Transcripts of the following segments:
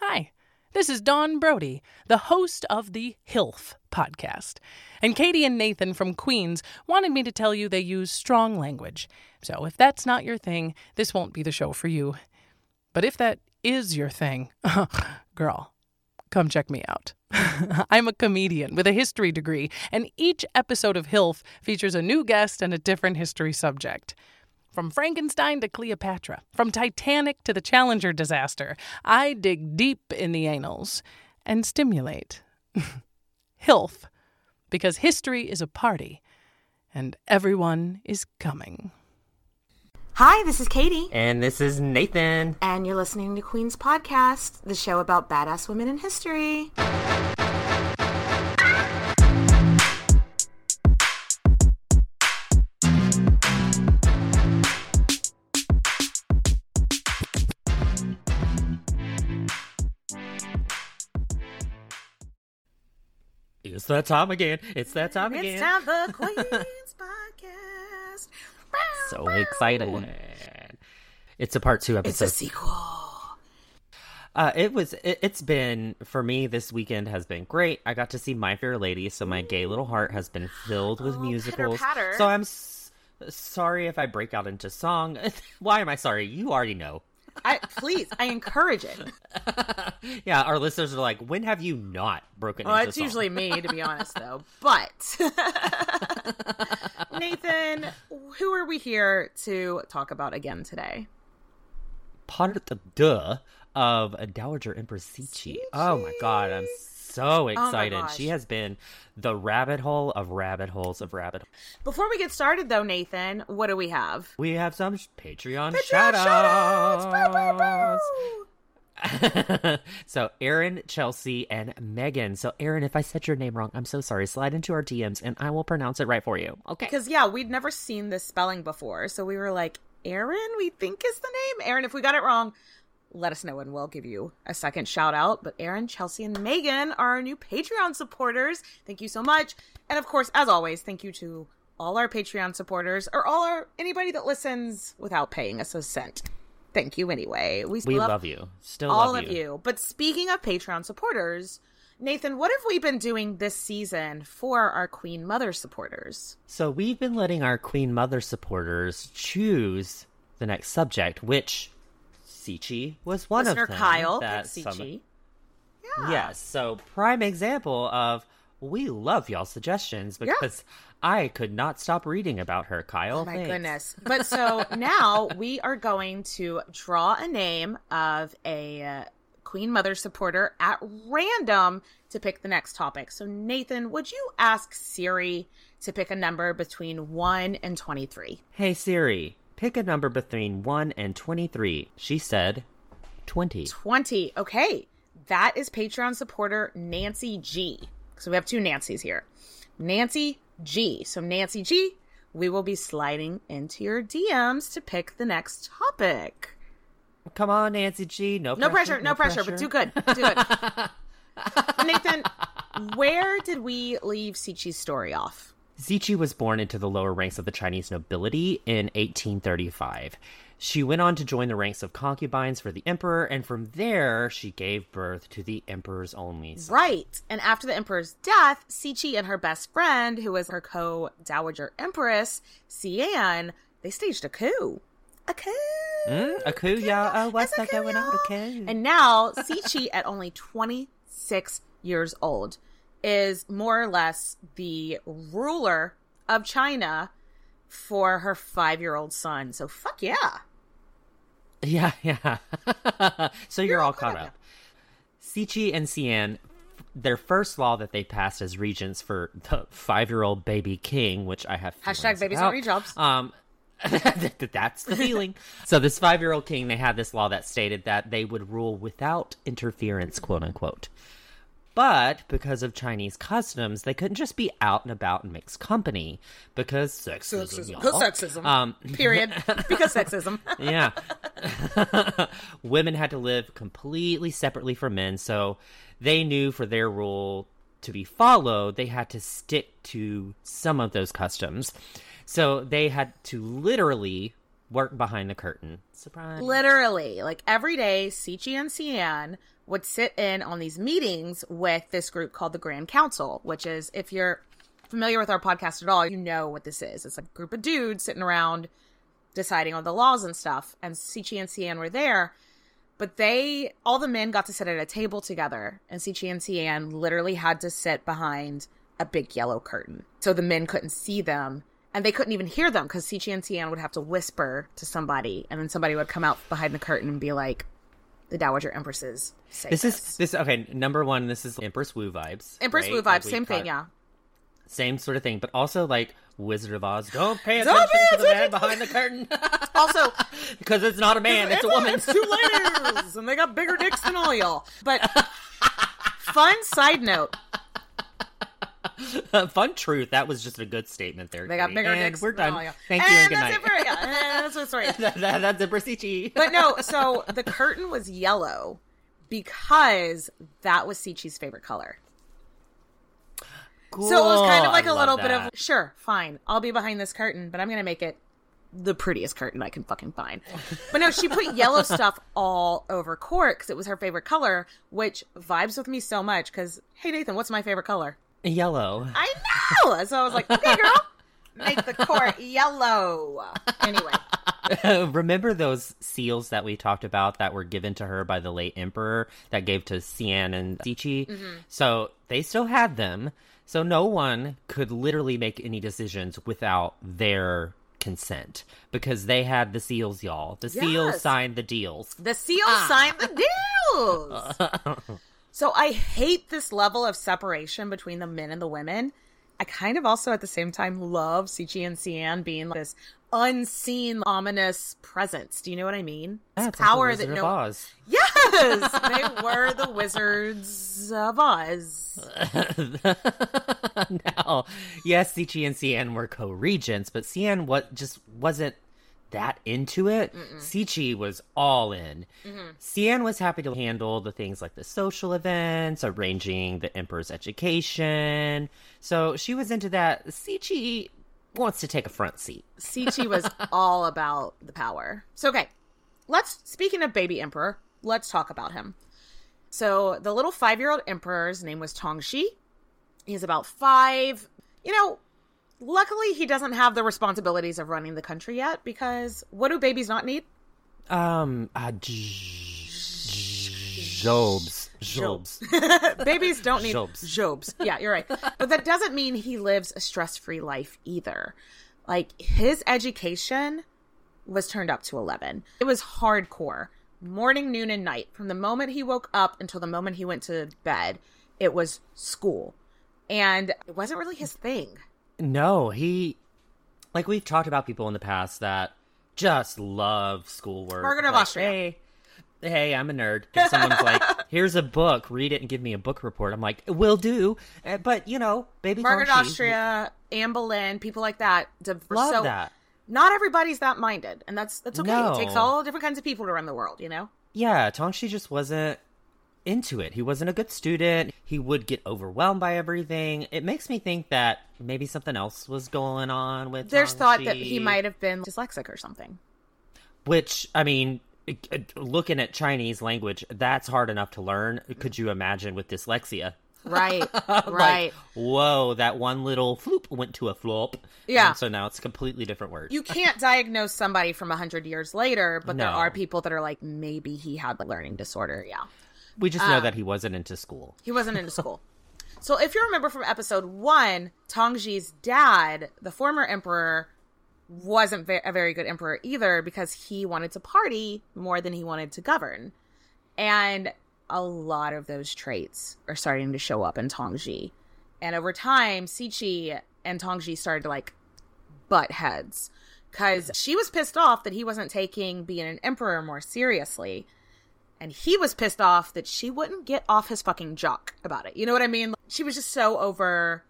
Hi, this is Don Brody, the host of the HILF podcast. And Katie and Nathan from Queens wanted me to tell you they use strong language. So if that's not your thing, this won't be the show for you. But if that is your thing, girl, come check me out. I'm a comedian with a history degree, and each episode of HILF features a new guest and a different history subject. From Frankenstein to Cleopatra, from Titanic to the Challenger disaster, I dig deep in the annals and stimulate. HILF, because history is a party and everyone is coming. Hi, this is Katie. And this is Nathan. And you're listening to Queen's Podcast, the show about badass women in history. It's that time again. It's that time again. It's time for Queen's Podcast. so excited. It's a part two It's episode. a sequel. Uh, it was. It, it's been for me. This weekend has been great. I got to see My Fair Lady, so my gay little heart has been filled with Oh, musicals. So I'm s- sorry if I break out into song. Why am I sorry? You already know. I, please, I encourage it. Yeah, our listeners are like, when have you not broken Well, it's usually me, to be honest, though. But, Nathan, who are we here to talk about again today? part of the duh of a Dowager Empress Cixi. Oh my god, I'm so oh excited. gosh. she has been the rabbit hole of rabbit holes of rabbit. Holes. Before we get started, though, Nathan, what do we have? We have some Patreon, Patreon shout shout-outs! Boo, boo, boo! so Aaron, Chelsea, and Megan. So Aaron, if I said your name wrong, I'm so sorry. Slide into our DMs and I will pronounce it right for you. Okay. Because yeah, we'd never seen this spelling before, so we were like, Aaron, we think is the name. Aaron, if we got it wrong, let us know and we'll give you a second shout out. But Aaron, Chelsea, and Megan are our new Patreon supporters. Thank you so much. And of course, as always, thank you to all our Patreon supporters or all our anybody that listens without paying us a cent. Thank you anyway. We, we love, you. Still all love of you. But speaking of Patreon supporters, Nathan, what have we been doing this season for our Queen Mother supporters? So we've been letting our Queen Mother supporters choose the next subject, which Cixi was one Listener of them. Kyle that picked some- Cixi. Yes. So prime example of we love y'all suggestions Yeah. because I could not stop reading about her, Kyle. Oh my Thanks. goodness. But so now we are going to draw a name of a uh, Queen Mother supporter at random to pick the next topic. So, Nathan, would you ask Siri to pick a number between 1 and 23? Hey Siri, pick a number between one and twenty-three. She said twenty. 20. Okay. That is Patreon supporter Nancy G. So we have two Nancys here. Nancy G. So, Nancy G, we will be sliding into your DMs to pick the next topic. Come on, Nancy G. No, No pressure, no pressure, but do good. Do good. Nathan, where did we leave Cixi's story off? Cixi was born into the lower ranks of the Chinese nobility in 1835. She went on to join the ranks of concubines for the emperor, and from there, she gave birth to the emperor's only son. Right. And after the emperor's death, Cixi and her best friend, who was her co dowager empress, Cian, they staged a coup. A coup. Mm, a coup, yeah. Oh, what's a that going on? coup, Okay. y'all. And now, Cixi, at only 26 years old, is more or less the ruler of China for her five year old son. So, fuck yeah. Yeah, yeah. so you're, all caught up. Cixi and Cian, their first law that they passed as regents for the five-year-old baby king, which I have Hashtag babies about, read jobs. Um, That's the feeling. so this five-year-old king, they had this law that stated that they would rule without interference, quote unquote. But because of Chinese customs, they couldn't just be out and about and mix company because sexism. y'all. Because sexism. Um, Period. because sexism. yeah. Women had to live completely separately from men, so they knew for their rule to be followed, they had to stick to some of those customs. So they had to literally work behind the curtain. Surprise. Literally, like every day, Cixi and Cian would sit in on these meetings with this group called the Grand Council, which is, if you're familiar with our podcast at all, you know what this is. It's a group of dudes sitting around deciding on the laws and stuff. And Cixi and Cian were there, but they, all the men got to sit at a table together, and Cixi and Cian literally had to sit behind a big yellow curtain. So the men couldn't see them. And they couldn't even hear them because Cixi and Cian would have to whisper to somebody, and then somebody would come out behind the curtain and be like, "The Dowager Empresses say This this." is this okay. Number one, this is Empress Wu vibes. Empress right? Wu vibes, we same thing, yeah. Same sort of thing, but also like Wizard of Oz. Don't pay Don't attention pay to the man behind the curtain Also, because it's not a man; it's, a woman. It's two layers, and they got bigger dicks than all y'all. But fun side note: Fun truth. That was just a good statement there. they got bigger and dicks. We're done. Oh, all y'all. Thank and you and good that's night. It for, yeah, that's that, that, that's a Brasici. But no, so the curtain was yellow because that was Cixi's favorite color. Cool. So it was kind of like a a little bit of sure, fine, I'll be behind this curtain, but I'm gonna make it the prettiest curtain I can fucking find. But no, she put yellow stuff all over court because it was her favorite color, which vibes with me so much. Because hey, Nathan, what's my favorite color? Yellow. I know. So I was like, okay, girl, make the court yellow. Anyway, Remember those seals that we talked about that were given to her by the late emperor that gave to Cian and Cixi? Mm-hmm. So they still had them. So no one could literally make any decisions without their consent because they had the seals, y'all. The seals signed the deals. the seal signed the deals. so I hate this level of separation between the men and the women. I kind of also at the same time love Cixi and Cian being like this unseen ominous presence. Do you know what I mean? Yeah, it's like the power that of no Oz. Yes, they were the wizards of Oz. now, yes, Cixi and Cian were co-regents, but Cian what just wasn't that into it. Cixi was all in. Mm-hmm. Cian was happy to handle the things like the social events, arranging the emperor's education. So she was into that. Cixi wants to take a front seat. Cixi was all about the power. So okay, let's speaking of baby emperor, let's talk about him. So the little five-year-old emperor's name was Tongzhi. He's about five. You know, luckily he doesn't have the responsibilities of running the country yet because what do babies not need? Um, uh, j- Jobs. Jobs. Babies don't need Jobs. jobs. Yeah, you're right. But that doesn't mean he lives a stress-free life either. Like his education was turned up to 11. It was hardcore. Morning, noon, and night. From the moment he woke up until the moment he went to bed, it was school. And it wasn't really his thing. No, he like we've talked about people in the past that just love schoolwork. Margaret of Austria. Hey, hey, I'm a nerd. If someone's like, "Here's a book, read it and give me a book report," I'm like, it "Will do." Uh, But you know, baby Margaret Austria, Anne Boleyn, people like that. love so that. Not everybody's that minded, and that's that's okay. No. It takes all different kinds of people to run the world, you know. Yeah, Tongzhi just wasn't into it. He wasn't a good student. He would get overwhelmed by everything. It makes me think that maybe something else was going on with. There's thought that he might have been dyslexic or something. Which I mean, looking at Chinese language, that's hard enough to learn. Could you imagine with dyslexia? Right, Like, right. whoa, that one little floop went to a flop. Yeah. And so now it's a completely different word. you can't diagnose somebody from a hundred years later, but there are people that are like, maybe he had the learning disorder. Yeah, we just uh, know that he wasn't into school. he wasn't into school. So if you remember from episode one, Tongzhi's dad, the former emperor, wasn't a very good emperor either because he wanted to party more than he wanted to govern, and a lot of those traits are starting to show up in Tongzhi. And over time, Cixi and Tongzhi started to like butt heads because she was pissed off that he wasn't taking being an emperor more seriously. And he was pissed off that she wouldn't get off his fucking jock about it. You know what I mean? She was just so over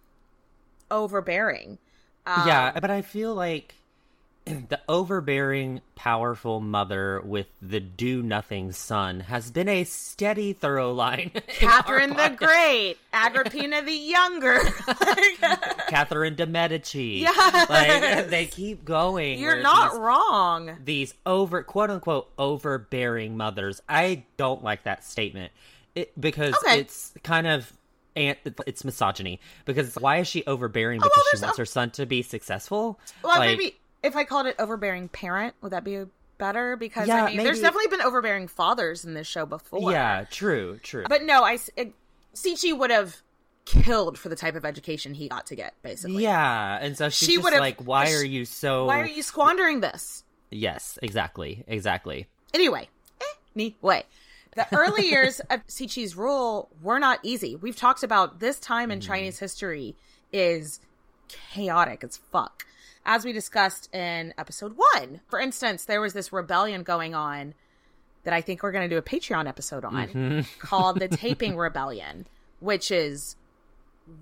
overbearing. Um, yeah, but I feel like the overbearing, powerful mother with the do nothing son has been a steady thorough line. Catherine the. Great, Agrippina the Younger. Catherine de Medici. Yes. Like they keep going. You're not these- wrong. these over quote unquote overbearing mothers. I don't like that statement it, because Okay. it's kind of and it's misogyny because why is she overbearing Oh, well, because she wants a- her son to be successful? Well, Like, maybe if I called it overbearing parent, would that be better? Because Yeah, I mean, there's definitely been overbearing fathers in this show before. Yeah, true, true. But no, I it, Cixi would have killed for the type of education he got to get, basically. yeah, and so she's She would've- like, "Why are you so?" Why are you squandering this? Yes, exactly, exactly. Anyway, anyway, the early years of Cixi's rule were not easy. We've talked about this time in mm-hmm. Chinese history is chaotic as fuck. As we discussed in episode one, for instance, there was this rebellion going on that I think we're going to do a Patreon episode on mm-hmm. called the Taiping Rebellion, which is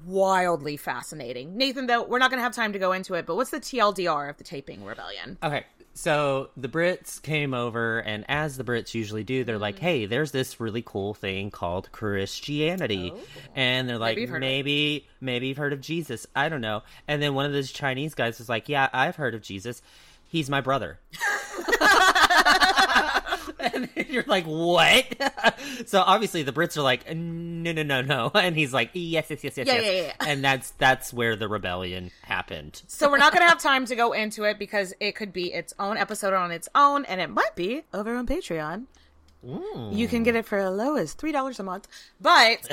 wildly fascinating. Nathan, though, we're not going to have time to go into it, but what's the TLDR of the Taiping Rebellion? Okay, so the Brits came over, and as the Brits usually do, they're Mm-hmm. like, "Hey, there's this really cool thing called Christianity," and they're like, Oh. you've heard of it. "Maybe, maybe you've heard of Jesus. I don't know." And then one of those Chinese guys was like, "Yeah, I've heard of Jesus. He's my brother." and you're like, "What?" so obviously the Brits are like, "No, no, no, no," and he's like, "Yes, yes, yes, yes, Yeah, yes." yeah, yeah. And that's that's where the rebellion happened. So we're not going to have time to go into it because it could be its own episode on its own, and it might be over on Patreon. You can get it for as low as three dollars a month. But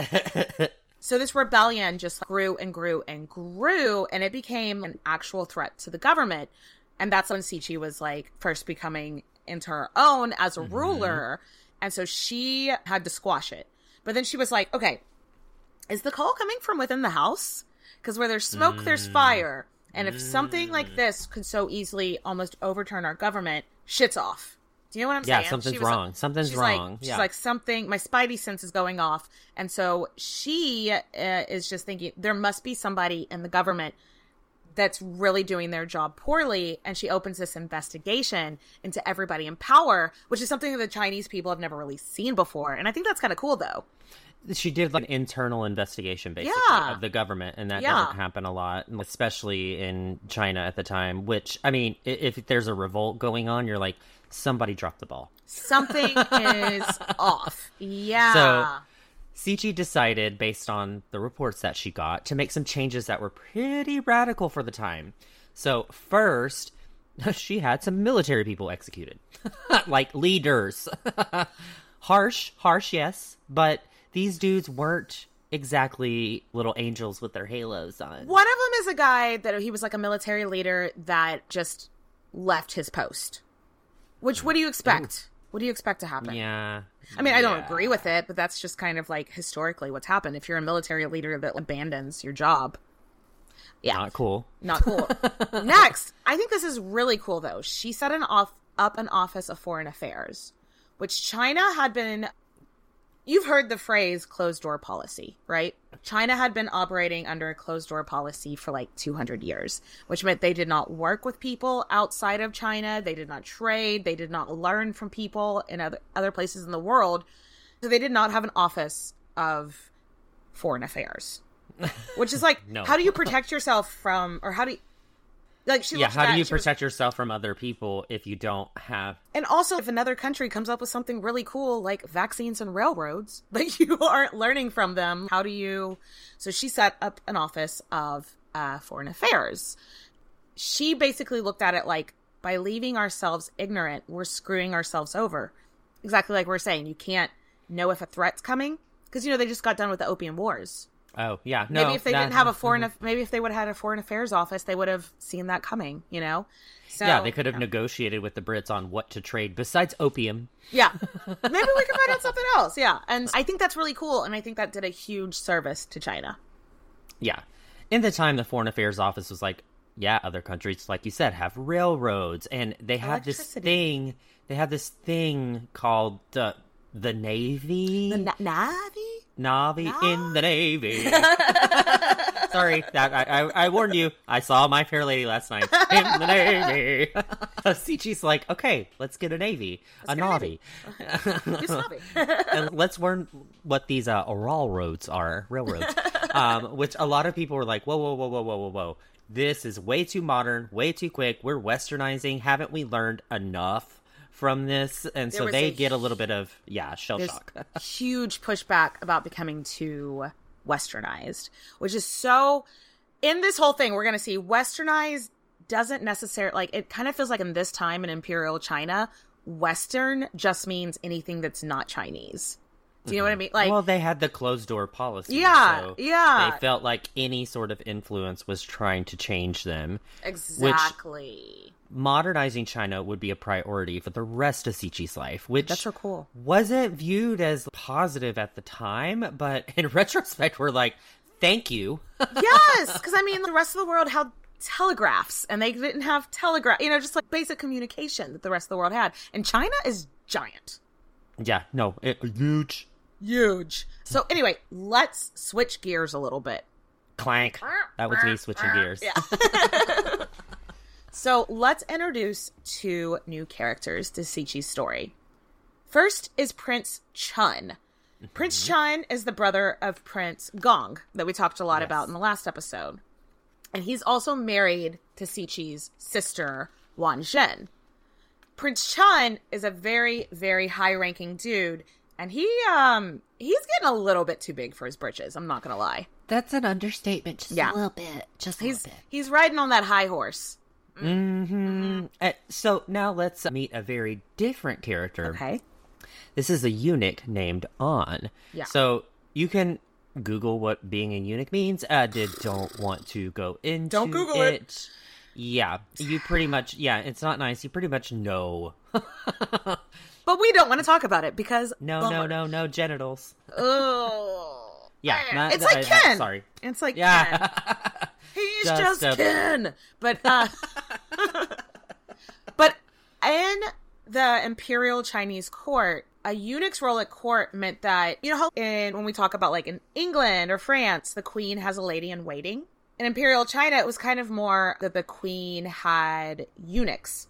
so this rebellion just grew and grew and grew, and it became an actual threat to the government. And that's when Cixi was like first becoming into her own as a mm-hmm. ruler, and so she had to squash it. But then she was like, "Okay, is the call coming from within the house? Because where there's smoke, there's mm. fire. And if something like mm. this could so easily almost overturn our government, shit's off. Do you know what I'm Yeah, saying? something's was like- wrong. Something's wrong. Like, she's like something. My spidey sense is going off, and so she uh, is just thinking there must be somebody in the government that's really doing their job poorly and she opens this investigation into everybody in power which is something that the chinese people have never really seen before. And i think that's kind of cool though. She did like an internal investigation basically Yeah. of the government and that Yeah. doesn't happen a lot especially in china at the time which i mean if there's a revolt going on you're like somebody dropped the ball. Something is off. Yeah. So- Cixi decided, based on the reports that she got, to make some changes that were pretty radical for the time. So, first, she had some military people executed, like leaders. harsh, harsh, yes, but these dudes weren't exactly little angels with their halos on. one of them is a guy that he was like a military leader that just left his post which what do you expect what do you expect to happen Yeah. I mean, I don't Yeah. agree with it, but that's just kind of like historically what's happened. If you're a military leader that abandons your job, yeah, Not cool. not cool. Next, I think this is really cool though. She set an off up an office of foreign affairs, which China had been. You've heard the phrase closed door policy, right? China had been operating under a closed door policy for like 200 years, which meant they did not work with people outside of China. They did not trade. They did not learn from people in other, other places in the world. So they did not have an office of foreign affairs, which is like, No. how do you protect yourself from, or how do you, like, she Yeah, how do you she was- protect yourself from other people if you don't have and also, if another country comes up with something really cool like vaccines and railroads, but you aren't learning from them, how do you? So she set up an office of uh, foreign affairs. She basically looked at it like by leaving ourselves ignorant, we're screwing ourselves over. Exactly like we're saying, you can't know if a threat's coming because you know they just got done with the opium wars. Oh, yeah. No. maybe if they didn't have a foreign, aff- maybe if they would have had a foreign affairs office, they would have seen that coming. You know. So, yeah, they could have negotiated with the Brits on what to trade besides opium. Yeah. Maybe we can find out something else. Yeah. And I think that's really cool. And I think that did a huge service to China. Yeah. In the time, the Foreign Affairs Office was like yeah, other countries, like you said, have railroads, and they have this thing. They have this thing called uh, the Navy. The na- Navy? Navi in the Navy. Sorry, that I, I I warned you. I saw My Fair Lady last night in the Navy. Cixi's like, okay, let's get a navy, a get a Navi, and let's learn what these uh, oral roads are, railroads. um, which a lot of people were like, whoa, whoa, whoa, whoa, whoa, whoa, whoa. This is way too modern, way too quick. We're westernizing. Haven't we learned enough from this? And so they a get a little bit of yeah shell shock. huge pushback about becoming too westernized, which is so. In this whole thing, we're going to see westernized doesn't necessarily like it kind of feels like in this time in imperial China, western just means anything that's not Chinese. Do you know what I mm-hmm. mean? Like well, they had the closed door policy. Yeah, so yeah. They felt like any sort of influence was trying to change them. exactly. Modernizing China would be a priority for the rest of Cixi's life, which That's so cool. wasn't viewed as positive at the time, but in retrospect, we're like, thank you. yes, because I mean, the rest of the world had telegraphs, and they didn't have telegraph. You know, just like basic communication that the rest of the world had. And China is giant, yeah, no, it, huge. huge. So anyway, let's switch gears a little bit. Clank. That was me switching gears. Yeah. So let's introduce two new characters to Cixi's story. First is Prince Chun. Prince Chun is the brother of Prince Gong that we talked a lot Yes. about in the last episode. And he's also married to Cixi's sister, Wan Zhen. Prince Chun is a very, very high ranking dude, and he um he's getting a little bit too big for his britches, I'm not gonna lie. That's an understatement. Just Yeah. a little bit. Just a He's little bit. he's riding on that high horse. Hmm Uh, so now let's meet a very different character. Okay. This is a eunuch named An. Yeah. So you can Google what being a eunuch means. I did don't want to go into Don't Google it. it. Yeah, you pretty much. Yeah, it's not nice. You pretty much know. But we don't want to talk about it because No, no, no, no genitals. Oh. Yeah, not, it's like I- I- Ken. sorry. It's like Ken. He's Just just, Ken. But uh But in the imperial Chinese court, a eunuch's role at court meant that you know how in when we talk about like in England or France, the queen has a lady in waiting. In imperial China, it was kind of more that the queen had eunuchs,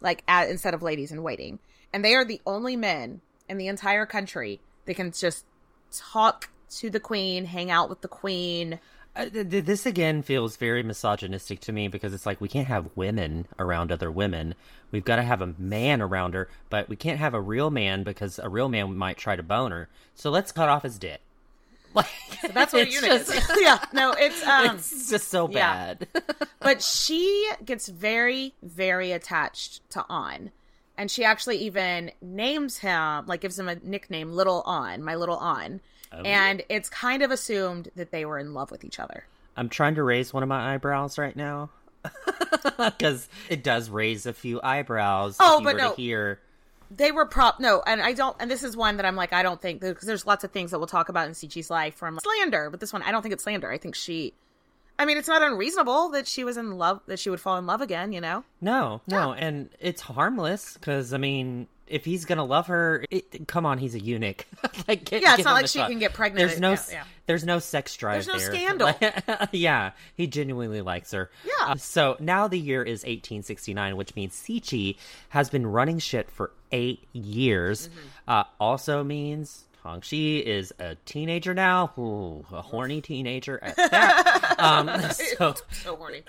like at, instead of ladies in waiting, and they are the only men in the entire country that can just talk to the queen, hang out with the queen. Uh, th- th- this again feels very misogynistic to me because it's like we can't have women around other women. We've got to have a man around her, but we can't have a real man because a real man might try to bone her. So let's cut off his dick. Like That's what eunuch just, is. yeah, no, it's um, it's just so yeah. bad. but she gets very, very attached to An. And she actually even names him, like gives him a nickname, Little An, my little An. Oh. And it's kind of assumed that they were in love with each other. I'm trying to raise one of my eyebrows right now because it does raise a few eyebrows. Oh, if you but were no. to hear. They were prop no, and I don't, and this is one that I'm like, I don't think because there's lots of things that we'll talk about in Cixi's life from slander, but this one I don't think it's slander. I think she, I mean, it's not unreasonable that she was in love, that she would fall in love again, you know? No, no, and it's harmless because I mean, if he's gonna love her, it, come on, he's a eunuch. like, get, Yeah, it's not like she shot. can get pregnant. There's no, Yeah, yeah. there's no sex drive. There's no there. scandal. Yeah, he genuinely likes her. Yeah. Uh, so now the year is 1869, which means Cixi has been running shit for eight years. Mm-hmm. Uh, also means Tongzhi is a teenager now. Ooh, a horny teenager at that. um, so So horny.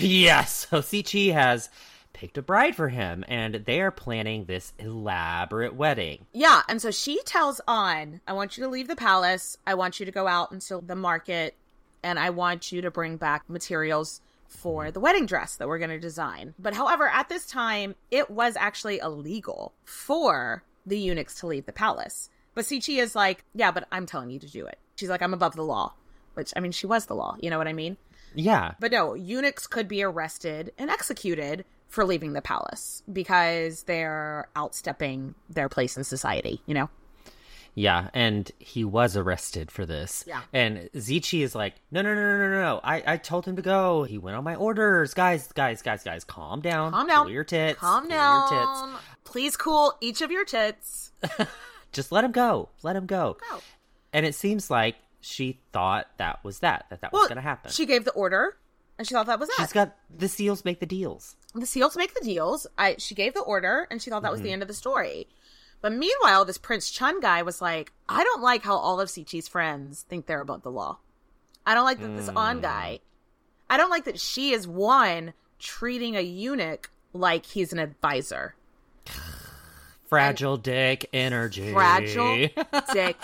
yeah, so Cixi has picked a bride for him, and they are planning this elaborate wedding. Yeah, and so she tells An, I want you to leave the palace. I want you to go out into the market, and I want you to bring back materials for mm-hmm. the wedding dress that we're going to design. But however, at this time, it was actually illegal for the eunuchs to leave the palace. But Cixi is like, yeah, but I'm telling you to do it. She's like, I'm above the law. Which, I mean, she was the law. You know what I mean? Yeah, But no, eunuchs could be arrested and executed for leaving the palace because they're outstepping their place in society, you know? Yeah, and he was arrested for this. Yeah. And Cixi is like, no, no, no, no, no, no, no. I, I told him to go. He went on my orders. Guys, guys, guys, guys, calm down. Calm down. Cool your tits. Calm Cool your tits. down. Please cool each of your tits. Just let him go. Let him go. Go. And it seems like she thought that was that, that that was going to happen. She gave the order, and she thought that was that. She's got the seals make the deals. the seals make the deals. I she gave the order, and she thought that was Mm-hmm. the end of the story. But meanwhile, this Prince Chun guy was like, I don't like how all of Cixi's friends think they're above the law. I don't like that this Mm. An guy. I don't like that she is one treating a eunuch like he's an advisor. Fragile dick energy. Fragile dick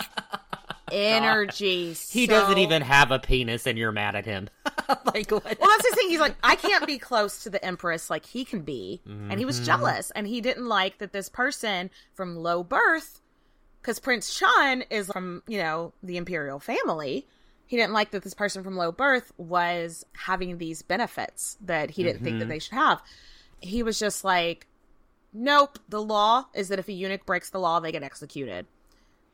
energy. He So- doesn't even have a penis and you're mad at him. like what? Well, that's the thing. He's like, I can't be close to the Empress like he can be. And he was mm-hmm. jealous. And he didn't like that this person from low birth, because Prince Chun is from, you know, the imperial family. He didn't like that this person from low birth was having these benefits that he didn't think that they mm-hmm. should have. He was just like, nope, the law is that if a eunuch breaks the law, they get executed.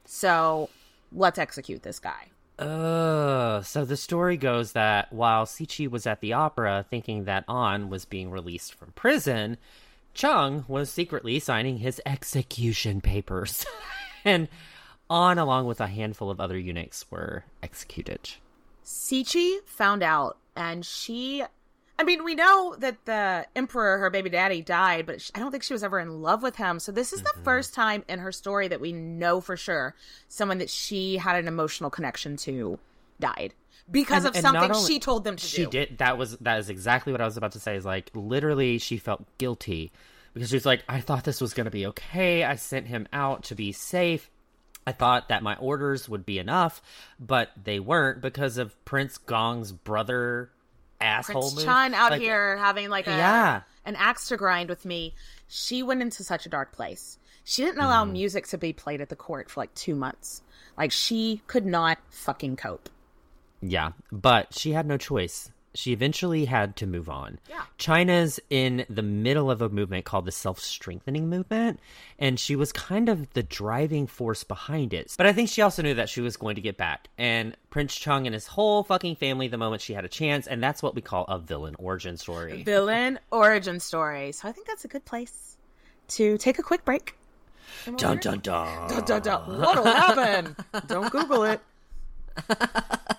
So let's execute this guy. Uh, so the story goes that while Cixi was at the opera thinking that An was being released from prison, Chun was secretly signing his execution papers. and An, along with a handful of other eunuchs, were executed. Cixi found out, and she. I mean, we know that the emperor, her baby daddy, died, but I don't think she was ever in love with him. So this is Mm-hmm. the first time in her story that we know for sure someone that she had an emotional connection to died because And- of and something only- she told them to She do. did. That was that is exactly what I was about to say. Is like literally, she felt guilty because she was like, I thought this was going to be okay. I sent him out to be safe. I thought that my orders would be enough, but they weren't because of Prince Gong's brother asshole. Prince move. Out Like, here having like a Yeah. an axe to grind with me. She went into such a dark place. She didn't allow Mm. music to be played at the court for like two months. Like she could not fucking cope. Yeah, but she had no choice. She eventually had to move on. Yeah. China's in the middle of a movement called the self strengthening movement, and she was kind of the driving force behind it. But I think she also knew that she was going to get back. And Prince Chun and his whole fucking family, the moment she had a chance, and that's what we call a villain origin story. villain origin story. So I think that's a good place to take a quick break. Dun dun dun. Dun, dun, dun. What'll happen? Don't Google it.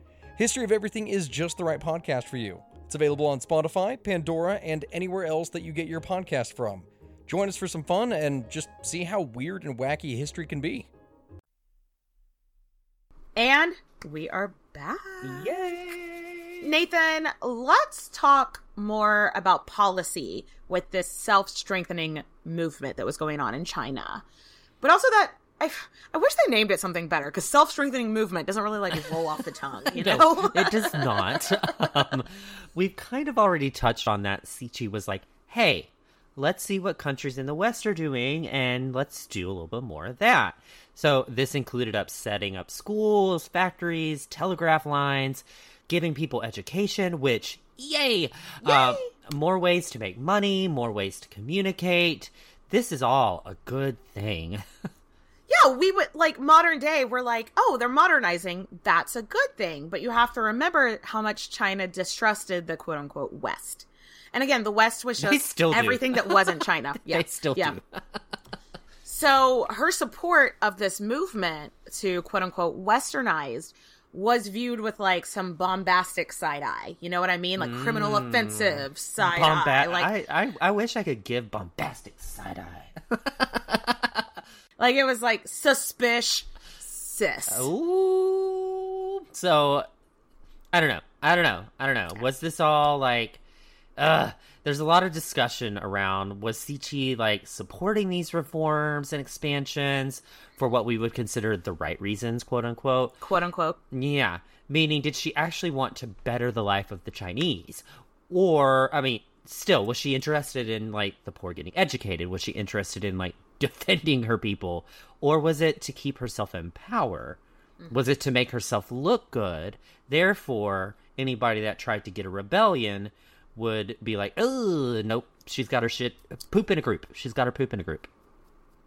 History of Everything is just the right podcast for you. It's available on Spotify, Pandora, and anywhere else that you get your podcast from. Join us for some fun and just see how weird and wacky history can be. And we are back. Yay! Nathan, let's talk more about policy with this self strengthening movement that was going on in China. But also that I, I wish they named it something better because self strengthening movement doesn't really like roll off the tongue, you know? No, it does not. um, we've kind of already touched on that. Cixi was like, hey, let's see what countries in the West are doing, and let's do a little bit more of that. So this included up setting up schools, factories, telegraph lines, giving people education, which, yay! Uh, more ways to make money, more ways to communicate. This is all a good thing. We would like modern day, we're like, oh, they're modernizing. That's a good thing. But you have to remember how much China distrusted the quote unquote West. And again, the West was just still everything that wasn't China. Yeah. they still yeah. do. So her support of this movement to quote unquote westernized was viewed with like some bombastic side eye. You know what I mean? Like criminal mm. offensive side eye. Like I, I, I wish I could give bombastic side eye. like it was like suspicious. sis. Ooh. So, I don't know. I don't know. I don't know. Was this all like, uh, there's a lot of discussion around was Cixi like supporting these reforms and expansions for what we would consider the right reasons, quote unquote. Quote unquote. Yeah. Meaning, did she actually want to better the life of the Chinese? Or, I mean, still, was she interested in, like, the poor getting educated? Was she interested in, like, defending her people? Or was it to keep herself in power? Was it to make herself look good? Therefore, anybody that tried to get a rebellion would be like, oh, nope, she's got her shit poop in a group. She's got her poop in a group.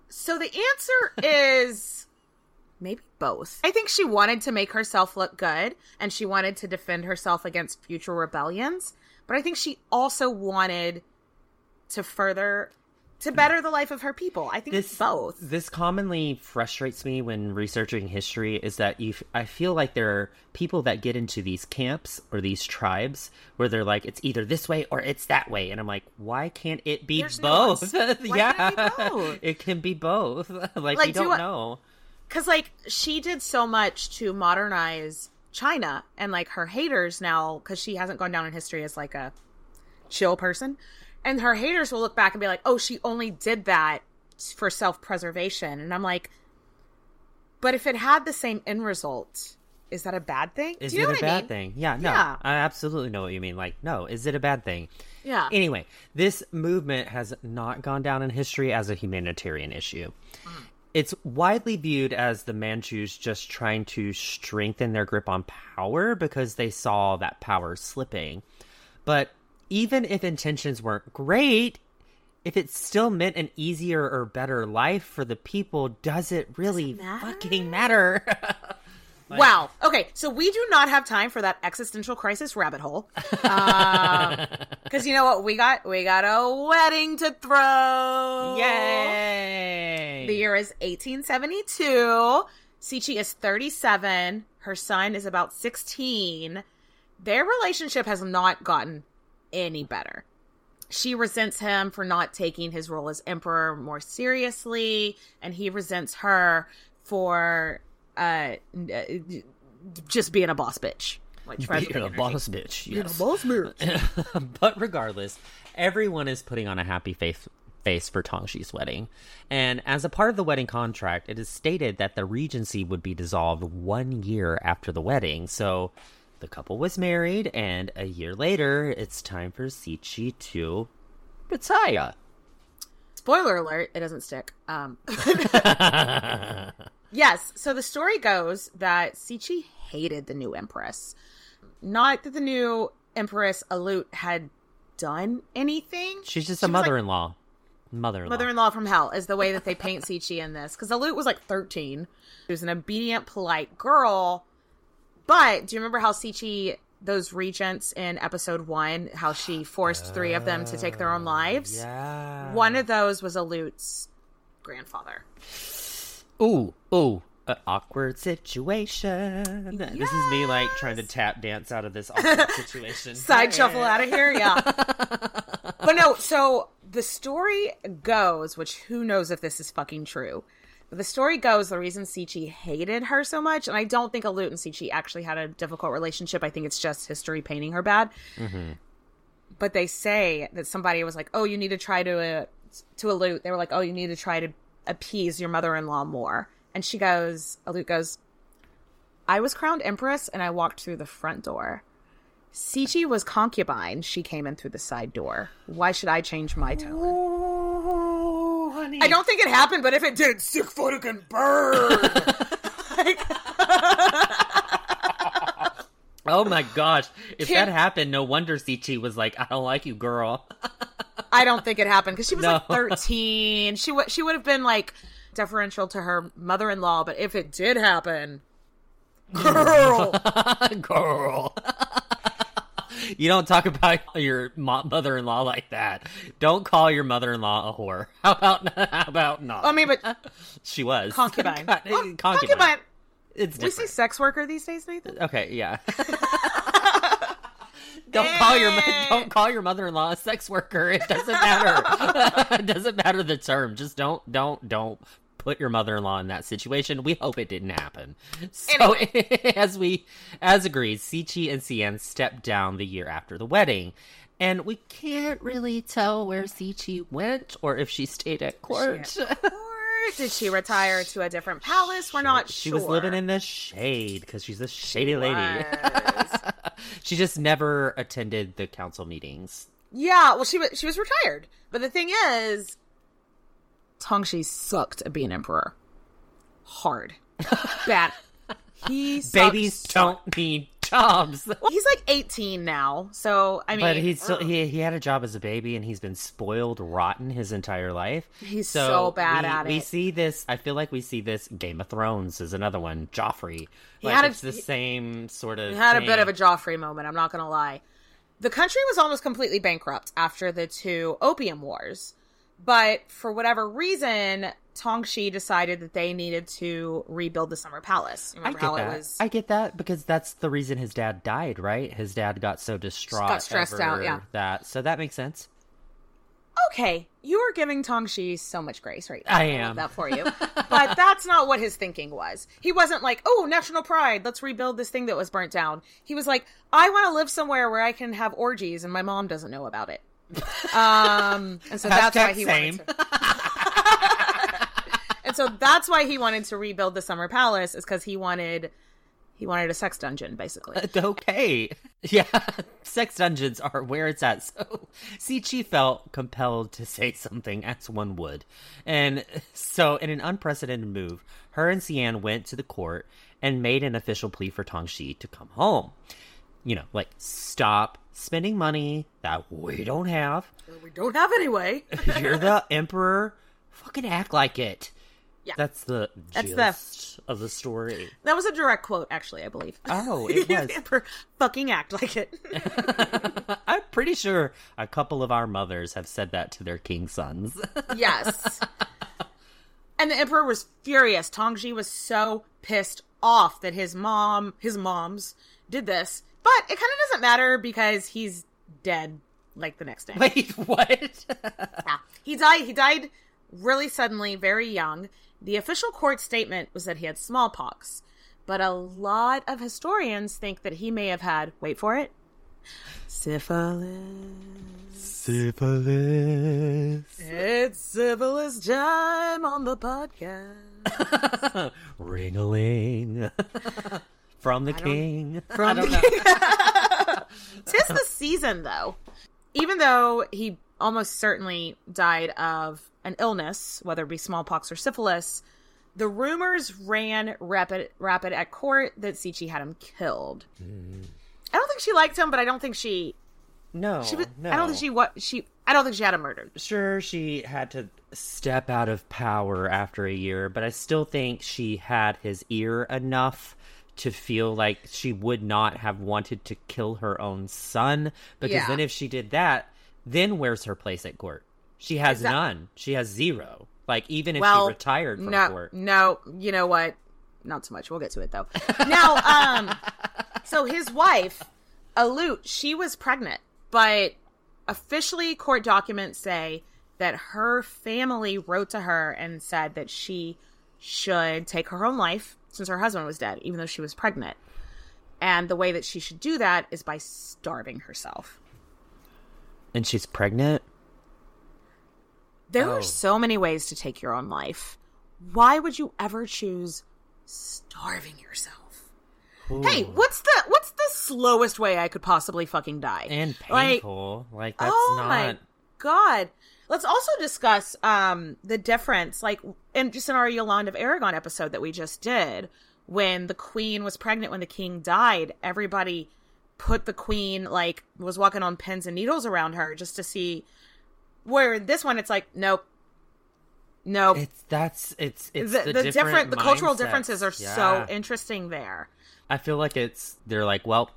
So the answer is maybe both. I think she wanted to make herself look good and she wanted to defend herself against future rebellions, but I think she also wanted to further to better the life of her people. I think it's both. This commonly frustrates me when researching history is that you, f- I feel like there are people that get into these camps or these tribes where they're like, it's either this way or it's that way. And I'm like, why can't it be There's both? Yeah, it be both? it can be both. like, Like, we do don't I- know. Cuz like she did so much to modernize China and like her haters now cuz she hasn't gone down in history as like a chill person. And her haters will look back and be like, "Oh, she only did that for self-preservation." And I'm like, "But if it had the same end result, is that a bad thing?" Is Do you know it a what I bad mean? thing? Yeah, no. Yeah. I absolutely know what you mean. Like, no, is it a bad thing? Yeah. Anyway, this movement has not gone down in history as a humanitarian issue. Mm. It's widely viewed as the Manchus just trying to strengthen their grip on power because they saw that power slipping. But even if intentions weren't great, if it still meant an easier or better life for the people, does it really fucking matter? Wow. Okay, so we do not have time for that existential crisis rabbit hole. Uh, because you know what? We got we got a wedding to throw. Yay! The year is 1872. Cixi is 37. Her son is about 16. Their relationship has not gotten any better. She resents him for not taking his role as emperor more seriously, and he resents her for uh, uh, just being a boss bitch. Like, tries to Being a boss bitch. Yes. Being a boss bitch. but regardless, everyone is putting on a happy face face for Tongzhi's wedding. And as a part of the wedding contract, it is stated that the regency would be dissolved one year after the wedding. So the couple was married, and a year later, it's time for Cixi to retire. Spoiler alert, it doesn't stick. Um, yes, so the story goes that Cixi hated the new empress. Not that the new empress Alut had done anything. She's just She a mother-in-law. Mother-in-law. Mother-in-law from hell is the way that they paint Cixi in this because Alut was like 13. She was an obedient, polite girl. But do you remember how Cixi, those regents in episode one, how she forced three of them to take their own oh, lives? yeah. One of those was Alut's grandfather. Ooh, ooh. An awkward situation. This is me like trying to tap dance out of this awkward situation. Side shuffle out of here, yeah. but no, so the story goes, which who knows if this is fucking true. The story goes the reason Cixi hated her so much, and I don't think Alut and Cixi actually had a difficult relationship. I think it's just history painting her bad. But they say that somebody was like, "Oh, you need to try to uh, to Alut." They were like, "Oh, you need to try to appease your mother-in-law more." And she goes, Alut goes, "I was crowned empress, and I walked through the front door." Cixi was concubine. She came in through the side door. Why should I change my tone? Honey. I don't think it happened, but if it did, sick fucking bird. Oh my gosh. If Can't- that happened, no wonder Cixi was like, I don't like you, girl. I don't think it happened because she was like 13. She would she would have been like deferential to her mother-in-law, but if it did happen, girl, girl. you don't talk about your mother-in-law like that. Don't call your mother-in-law a whore. How about how about not? I mean, but she was concubine. Con- Well, concubine. concubine. It's We see sex worker these days, Nathan. Okay, yeah. don't call your don't call your mother-in-law a sex worker. It doesn't matter. it doesn't matter the term. Just don't don't don't put your mother-in-law in that situation. We hope it didn't happen. So as we as agreed, Cixi and Cian stepped down the year after the wedding. And we can't really tell where Cixi went or if she stayed at court. Or did she retire to a different palace? We're not sure. she was living in the shade because she's a shady lady. She just never attended the council meetings. yeah, well, she was she was retired. But the thing is, Tongzhi sucked at being emperor. Hard, bad. He Babies so- don't need jobs. He's like 18 now, so I mean, but he's still, he he had a job as a baby and he's been spoiled rotten his entire life. He's so bad we, at it. We see this. I feel like we see this. Game of Thrones is another one. Joffrey. He Like, had a- it's the he- same sort of. He had a bit of a Joffrey moment, I'm not going to lie. The country was almost completely bankrupt after the two opium wars. But for whatever reason, Tongzhi decided that they needed to rebuild the summer palace. I get how that. it was I get that because that's the reason his dad died, right? His dad got so distraught, Got stressed out, yeah. That so that makes sense. Okay, you are giving Tongzhi so much grace right now. I am. that for you. but that's not what his thinking was. He wasn't like, "Oh, national pride, let's rebuild this thing that was burnt down." He was like, "I want to live somewhere where I can have orgies and my mom doesn't know about it." Um, and so that's why he same. wanted to. and so that's why he wanted to rebuild the summer palace is because he wanted he wanted a sex dungeon, basically. okay. Yeah, sex dungeons are where it's at. So Cixi felt compelled to say something, as one would. And so, in an unprecedented move, her and Cian went to the court and made an official plea for Tongzhi to come home. You know, like, stop spending money that we don't have. we don't have anyway. You're the emperor. Fucking act like it. Yeah. That's the That's the- of the story. That was a direct quote, actually, I believe. Oh, it was. Emperor, fucking act like it. I'm pretty sure a couple of our mothers have said that to their king sons. Yes. and the emperor was furious. Tongzhi was so pissed off that his mom, his moms, did this. But it kind of doesn't matter because he's dead like the next day. Wait, what? Yeah. He died he died really suddenly, very young. The official court statement was that he had smallpox. But a lot of historians think that he may have had wait for it. Syphilis. Syphilis. It's syphilis time on the podcast. Ring-a-ling. From the king. From Tis the season, though. Even though he almost certainly died of an illness, whether it be smallpox or syphilis, the rumors ran rapid, rapid at court that Cixi had him killed. Mm-hmm. I don't think she liked him, but I don't think she. No, She was. no. I don't think she. What she. I don't think she had him murdered. Sure, she had to step out of power after a year, but I still think she had his ear enough to feel like she would not have wanted to kill her own son. Because Yeah. then, if she did that, then where's her place at court? She has none. She has zero. Like even if well, she retired from no, court. No, you know what? Not so much. We'll get to it though. now, um, so his wife, Alut, she was pregnant, but officially court documents say that her family wrote to her and said that she should take her own life since her husband was dead, even though she was pregnant. And the way that she should do that is by starving herself. And she's pregnant. There Oh. are so many ways to take your own life. Why would you ever choose starving yourself? Hey, what's the what's the slowest way I could possibly fucking die? and Like, painful. Like, that's oh not. my god. Let's also discuss um the difference, like in just in our Yolande of Aragon episode that we just did, when the queen was pregnant when the king died, everybody put the queen like was walking on pins and needles around her just to see where this one it's like, nope. Nope. It's that's it's it's the, the, the different, different the cultural mindsets. differences are Yeah. so interesting there. I feel like it's they're like, well,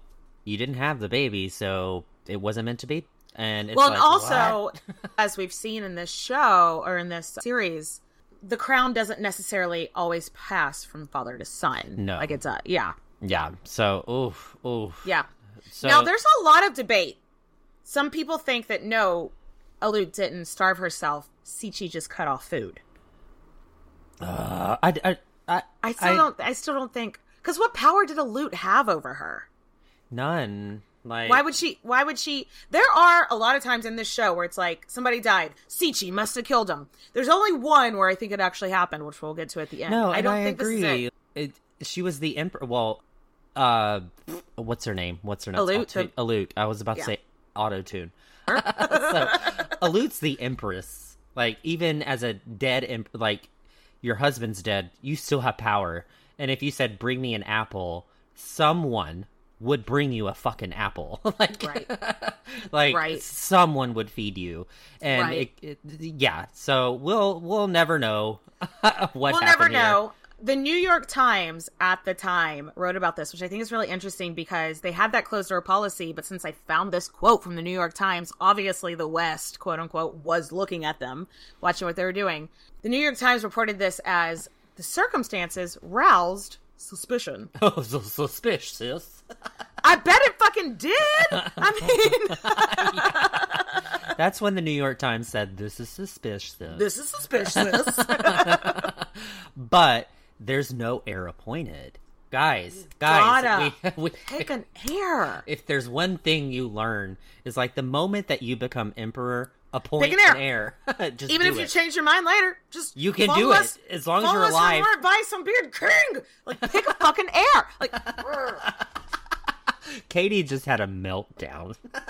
you didn't have the baby, so it wasn't meant to be. And it's well, like, and also, as we've seen in this show or in this series, the crown doesn't necessarily always pass from father to son. No. like it's a yeah, yeah. So, oof, oof. yeah. So, now there's a lot of debate. Some people think that no, Alute didn't starve herself. Cixi just cut off food. uh, I, I, I, I still don't. I still don't think because what power did Alute have over her? none. Like, Why would she? Why would she? There are a lot of times in this show where it's like somebody died. Cixi must have killed him. There's only one where I think it actually happened, which we'll get to at the end. No, I don't I think agree. this is it. It, she was the emperor. Well, uh, what's her name? What's her name? Alute, the- Alute. I was about Yeah. to say auto tune. so, Alute's the empress. Like even as a dead, imp- like your husband's dead, you still have power. And if you said, "Bring me an apple," someone would bring you a fucking apple. like, Right. like Right. someone would feed you. And Right. it, it, yeah, so we'll we'll never know what we'll never here. know. The New York Times at the time wrote about this, which I think is really interesting because they had that closed door policy. But since I found this quote from the New York Times, obviously the West, quote unquote, was looking at them, watching what they were doing. The New York Times reported this as the circumstances roused suspicion. Oh, so suspicious. I bet it fucking did. I mean, That's when the New York Times said this is suspicious. this is suspicious. but there's no heir appointed. Guys, guys, we, we, Pick an heir. if there's one thing you learn is like the moment that you become emperor, appoint Pick an heir. Just Even if you change your mind later, just You can follow do it, as long as you're us alive. More advice on being king. Like pick a fucking heir. Like. Katie just had a meltdown.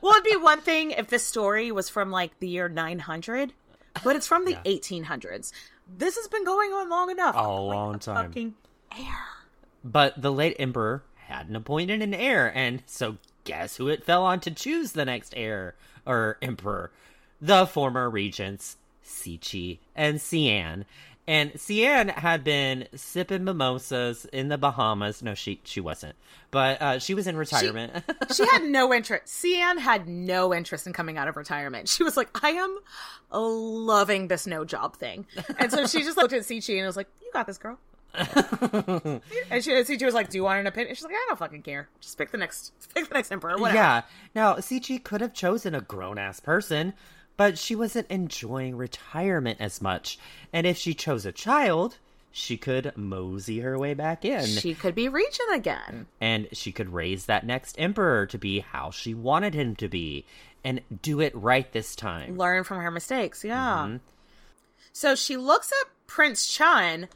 well, it'd be one thing if this story was from like the year 900, but it's from the 1800s. This has been going on long enough. A long a time. Fucking heir. But the late emperor hadn't appointed an heir, and so guess who it fell on to choose the next heir or emperor? The former regents, Cixi and Cian. And Cian had been sipping mimosas in the Bahamas. No, she she wasn't, but uh, she was in retirement. She had no interest. Cian had no interest in coming out of retirement. She was like, I am loving this no job thing. And so she just looked at Cixi and was like, You got this, girl. and she, was like, Do you want an opinion? She's like, I don't fucking care. Just pick the next pick the next emperor. Whatever. yeah. Now Cixi could have chosen a grown ass person, but she wasn't enjoying retirement as much. And if she chose a child, she could mosey her way back in. She could be regent again. and she could raise that next emperor to be how she wanted him to be and do it right this time. Learn from her mistakes. Yeah. Mm-hmm. So she looks at Prince Chun,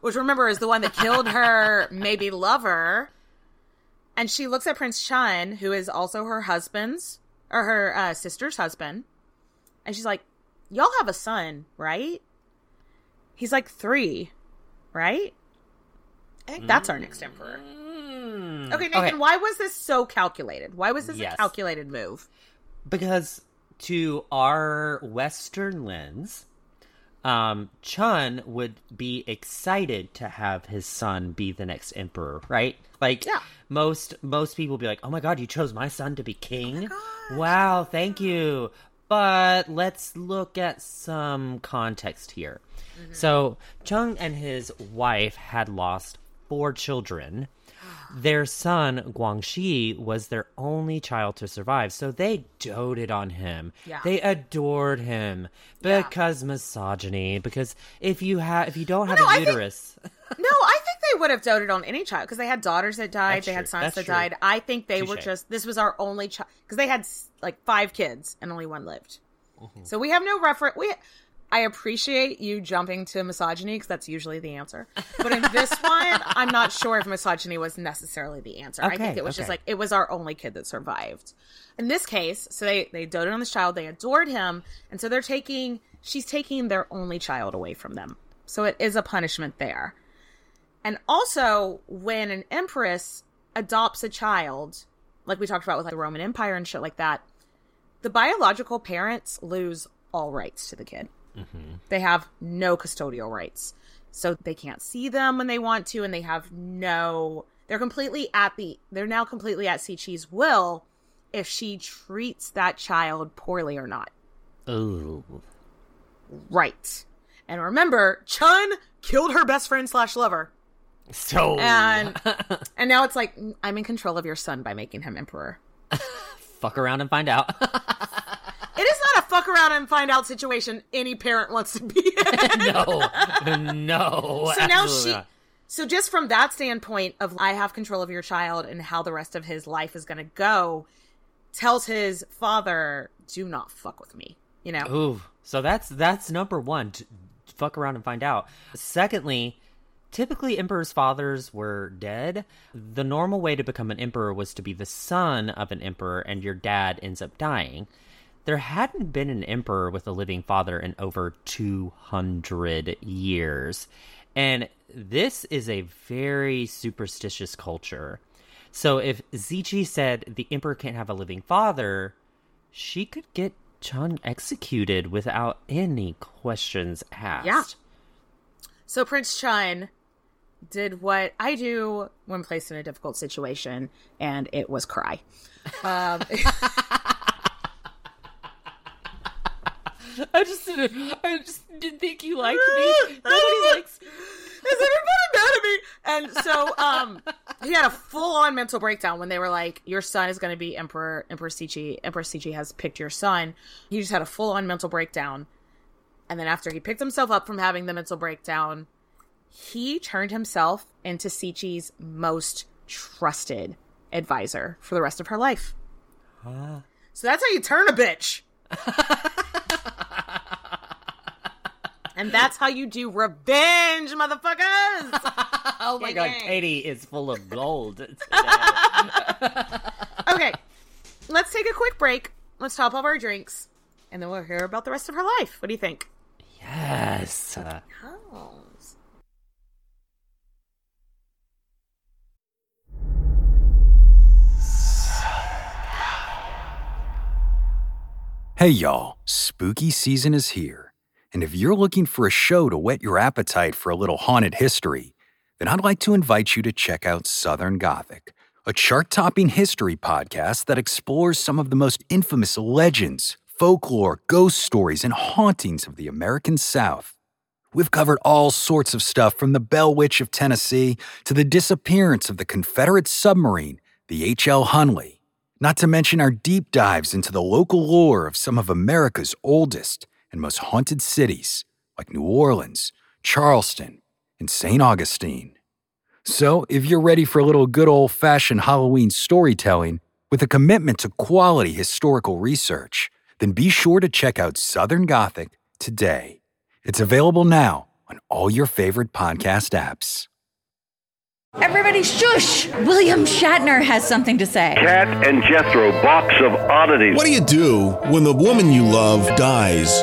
which remember is the one that killed her maybe lover. And she looks at Prince Chun, who is also her husband's or her uh, sister's husband. And she's like, Y'all have a son, right? He's like three, right? I think that's our next emperor. Okay, Nathan, Mm. Okay. why was this so calculated? Why was this Yes. a calculated move? Because to our Western lens, um, Chun would be excited to have his son be the next emperor, right? Like Yeah. most most people be like, "Oh my god, you chose my son to be king! wow, thank you." But let's look at some context here. So Chun and his wife had lost four children. Their son, Guangxu, was their only child to survive, so they doted on him. Yeah. They adored him because misogyny. Because if you have, if you don't have no, a I think- uterus, No, I think they would have doted on any child because they had daughters that died, That's they true. had sons That's that true. died. I think they were just this was our only child because they had like five kids and only one lived. Mm-hmm. So we have no reference. We, I appreciate you jumping to misogyny because that's usually the answer. But in this one, I'm not sure if misogyny was necessarily the answer. I think it was just like it was our only kid that survived. In this case, so they they doted on this child, they adored him, and so they're taking she's taking their only child away from them. So it is a punishment there. And also, when an empress adopts a child, like we talked about with like the Roman Empire and shit like that, the biological parents lose all rights to the kid. They have no custodial rights. So they can't see them when they want to, and they have no they're completely at the they're now completely at Cixi's will if she treats that child poorly or not. Ooh. Right. And remember, Chun killed her best friend slash lover. So And and now it's like "Mm, I'm in control of your son by making him emperor. fuck around and find out. It is not a fuck around and find out situation any parent wants to be in. no, no. so now she not. so just from that standpoint of i have control of your child and how the rest of his life is going to go tells his father do not fuck with me you know Ooh, so that's that's number one. To fuck around and find out. Secondly, typically emperors' fathers were dead. The normal way to become an emperor was to be the son of an emperor, and your dad ends up dying. There hadn't been an emperor with a living father in over 200 years. And this is a very superstitious culture. So if Cixi said the emperor can't have a living father, she could get Chun executed without any questions asked. Yeah. so prince chun did what i do when placed in a difficult situation and it was cry um, I just didn't. I just didn't think you liked me. Nobody likes. is everybody mad at me? And so, um, he had a full on mental breakdown when they were like, "Your son is going to be Emperor Emperor Cixi. Emperor Cixi has picked your son." He just had a full on mental breakdown, and then after he picked himself up from having the mental breakdown, he turned himself into Cixi's most trusted advisor for the rest of her life. So that's how you turn a bitch. and that's how you do revenge, motherfuckers. Oh my god, Gang. Katie is full of gold. okay, let's take a quick break. Let's top off our drinks, and then we'll hear about the rest of her life. What do you think? yes. Uh, Hey y'all, spooky season is here. And if you're looking for a show to whet your appetite for a little haunted history, then I'd like to invite you to check out Southern Gothic, a chart topping history podcast that explores some of the most infamous legends, folklore, ghost stories, and hauntings of the American South. We've covered all sorts of stuff from the Bell Witch of Tennessee to the disappearance of the Confederate submarine, the H.L. Hunley. Not to mention our deep dives into the local lore of some of America's oldest and most haunted cities, like New Orleans, Charleston, and St. Augustine. So, if you're ready for a little good old fashioned Halloween storytelling with a commitment to quality historical research, then be sure to check out Southern Gothic today. It's available now on all your favorite podcast apps. Everybody shush! William Shatner has something to say. Cat and Jethro, box of oddities. What do you do when the woman you love dies?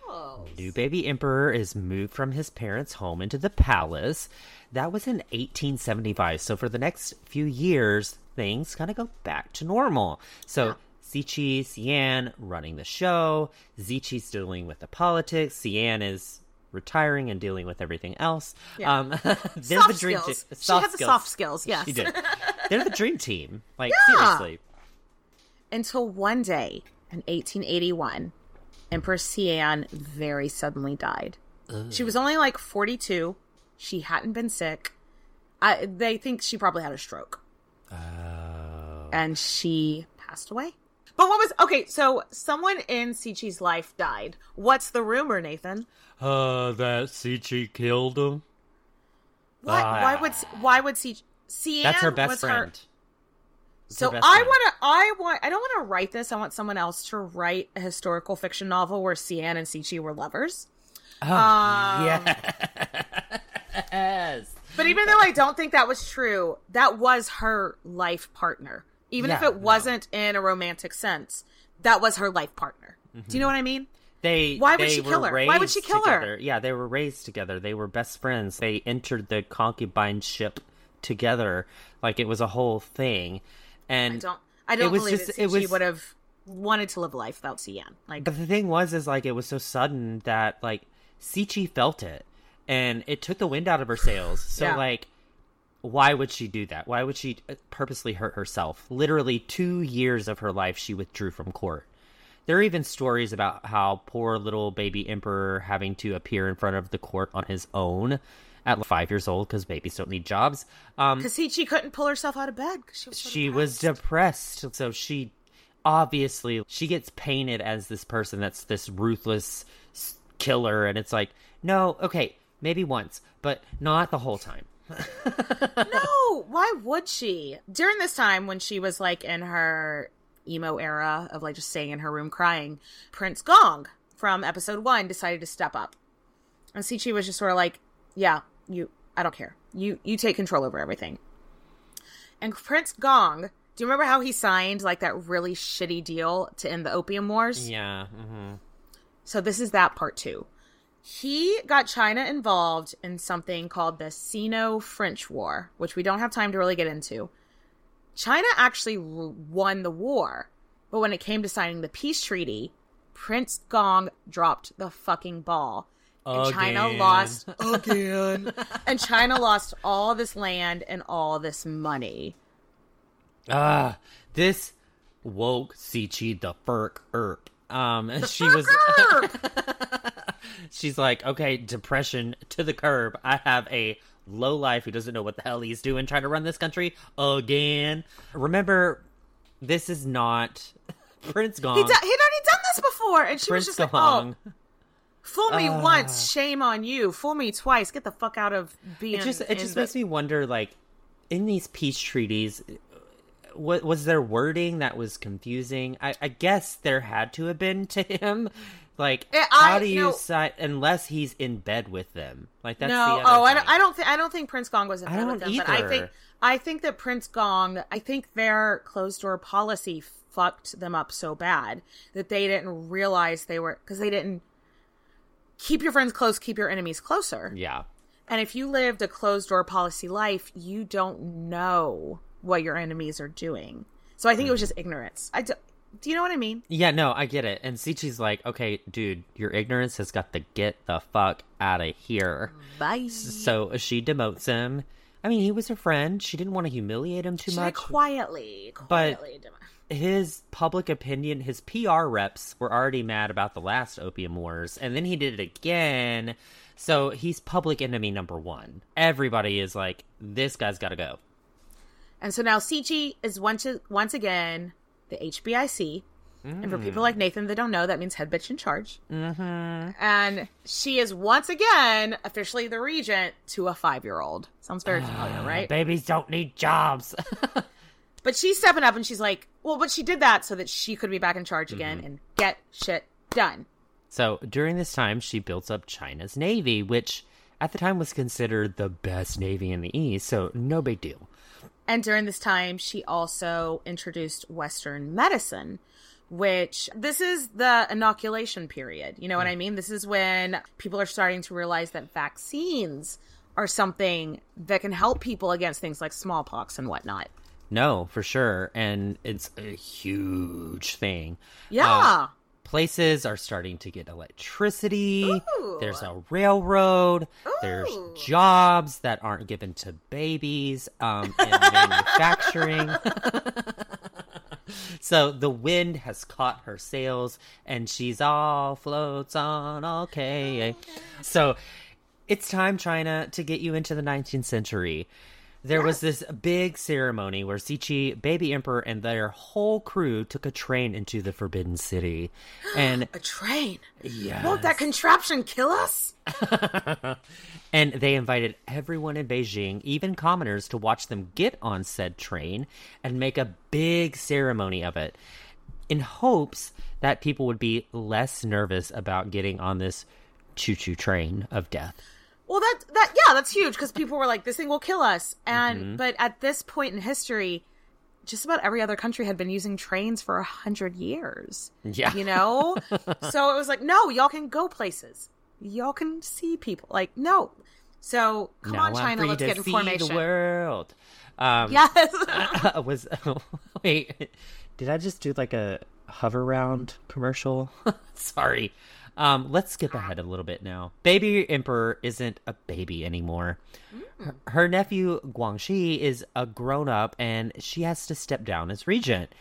new baby emperor is moved from his parents' home into the palace. That was in 1875. So, for the next few years, things kind of go back to normal. So, Cixi, Cian running the show. Cixi's dealing with the politics. Cian is retiring and dealing with everything else. Yeah. Um, they're Soft the dream skills. team. She has the soft skills, yes. She did. They're the dream team. Like, Yeah. seriously. Until one day in 1881, Empress Cian very suddenly died. She was only like 42. She hadn't been sick. I, they think she probably had a stroke. Oh. And she passed away. But what was okay? So someone in Cixi's life died. What's the rumor, Nathan? Uh, that Cixi killed him. What? Ah. Why would why would Cixi? Cian That's her best friend. Her, so I want to. I want. I don't want to write this. I want someone else to write a historical fiction novel where Cian and Cixi were lovers. Oh, Um, yes. But even though I don't think that was true, that was her life partner. Even if it wasn't in a romantic sense, that was her life partner. Do you know what I mean? They Why would they she kill her? Why would she kill her? Yeah, they were raised together. They were best friends. They entered the concubine ship together. Like it was a whole thing. And I don't. I don't believe just that it Cixi was would have wanted to live life without Cian. Like, But the thing was, is like it was so sudden that like Cixi felt it, and it took the wind out of her sails. So Yeah. like, why would she do that? Why would she uh, purposely hurt herself? Literally two years of her life, she withdrew from court. There are even stories about how poor little baby emperor having to appear in front of the court on his own at like, five years old because babies don't need jobs. Um, because Cixi couldn't pull herself out of bed she was. so she was depressed so she obviously she gets painted as this person that's this ruthless killer and it's like no okay maybe once but not the whole time no, why would she? During this time when she was like in her emo era of like just staying in her room crying, Prince Gong from episode one decided to step up. And Cixi was just sort of like, Yeah, you I don't care. You you take control over everything. And Prince Gong, do you remember how he signed like that really shitty deal to end the opium wars? yeah hmm So this is that part two. He got China involved in something called the Sino French War, which we don't have time to really get into. China actually won the war, but when it came to signing the peace treaty, Prince Gong dropped the fucking ball. And China lost again. and China lost all this land and all this money. ah this woke Cixi the Furk Erp. Um, she was. She's like, okay, depression to the curb. I have a low life who doesn't know what the hell he's doing, trying to run this country again. Remember, this is not Prince Gong. He d- he'd already done this before, and she Prince was just like, "Oh, fool me Ah. once, shame on you. Fool me twice, get the fuck out of being." it just it just the- makes me wonder, like, in these peace treaties, what was there wording that was confusing? I, I guess there had to have been to him. Like, Eh, how do you no. sign unless he's in bed with them? Like, that's no, the other oh, I thing. don't. I don't think. I don't think Prince Gong was in I bed with them. But I think. either. I think that Prince Gong. I think their closed door policy fucked them up so bad that they didn't realize they were because they didn't keep your friends close, keep your enemies closer. Yeah. And if you lived a closed door policy life, you don't know what your enemies are doing. So I think it was mm-hmm. just ignorance. I do, do you know what I mean? Yeah, no, I get it. And Cixi's like, okay, dude, your ignorance has got to get the fuck out of here. Bye. So uh, she demotes him. I mean, he was her friend. She didn't want to humiliate him too Should much. quietly, But quietly. dem- his public opinion, his PR reps were already mad about the last Opium Wars, and then he did it again. So he's public enemy number one. Everybody is like, this guy's got to go. And so now Cixi is once once again the HBIC. And for Mm. people like Nathan that don't know, that means head bitch in charge. Mm-hmm. And she is once again officially the regent to a five year old. Sounds very familiar, right? Babies don't need jobs. But she's stepping up and she's like, well, but she did that so that she could be back in charge again Mm-hmm. and get shit done. So during this time, she builds up China's navy, which at the time was considered the best navy in the East, so no big deal. And during this time, she also introduced Western medicine, which this is the inoculation period. You know what I mean? This is when people are starting to realize that vaccines are something that can help people against things like smallpox and whatnot. No, for sure. And it's a huge thing. Yeah. Uh, places are starting to get electricity. There's a railroad. There's jobs that aren't given to babies um, in manufacturing. so the wind has caught her sails and she's all floats on okay. So it's time, China, to get you into the 19th century. There was this big ceremony where Cixi, baby emperor, and their whole crew took a train into the Forbidden City, and a train. Yeah. Won't that contraption kill us? and they invited everyone in Beijing, even commoners, to watch them get on said train and make a big ceremony of it, in hopes that people would be less nervous about getting on this choo-choo train of death. Well, that that yeah, that's huge because people were like, "This thing will kill us," and Mhm. but at this point in history, just about every other country had been using trains for a hundred years. Yeah. you know, so it was like, no, y'all can go places, y'all can see people. Like, no, so come now on, China, I'm free let's get in see formation. the world. Um, Yes. was wait? Did I just do like a Hoveround commercial? Sorry. Um, let's skip ahead a little bit now. Baby Emperor isn't a baby anymore. Her, her nephew Guangxu is a grown up, and she has to step down as regent.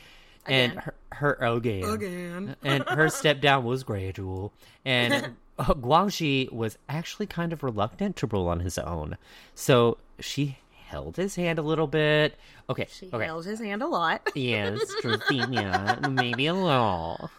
And Again. her, her again, Again. and her step down was gradual. And Guangxu was actually kind of reluctant to rule on his own, so she held his hand a little bit. Okay, She okay. held his hand a lot. Yes, Christina, maybe a little.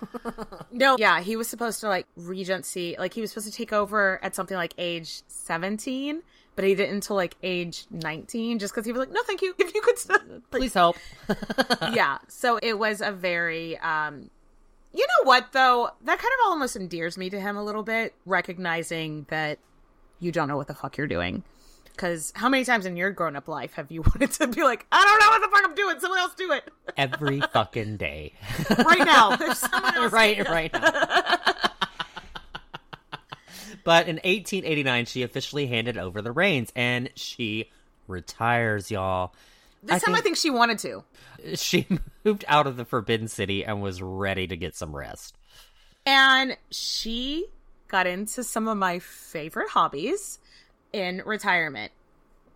No, yeah, he was supposed to like regency, like he was supposed to take over at something like age 17, but he didn't until like age 19 just because he was like, no, thank you. If you could, st- Please help. yeah. So it was a very, um, you know what though? That kind of almost endears me to him a little bit, recognizing that you don't know what the fuck you're doing. Because how many times in your grown up life have you wanted to be like, I don't know what the fuck I'm doing, someone else do it Every fucking day. right now? Someone else right, right now. but in 1889, she officially handed over the reins and she retires, y'all. This time I think she wanted to. She moved out of the Forbidden City and was ready to get some rest. And she got into some of my favorite hobbies in retirement.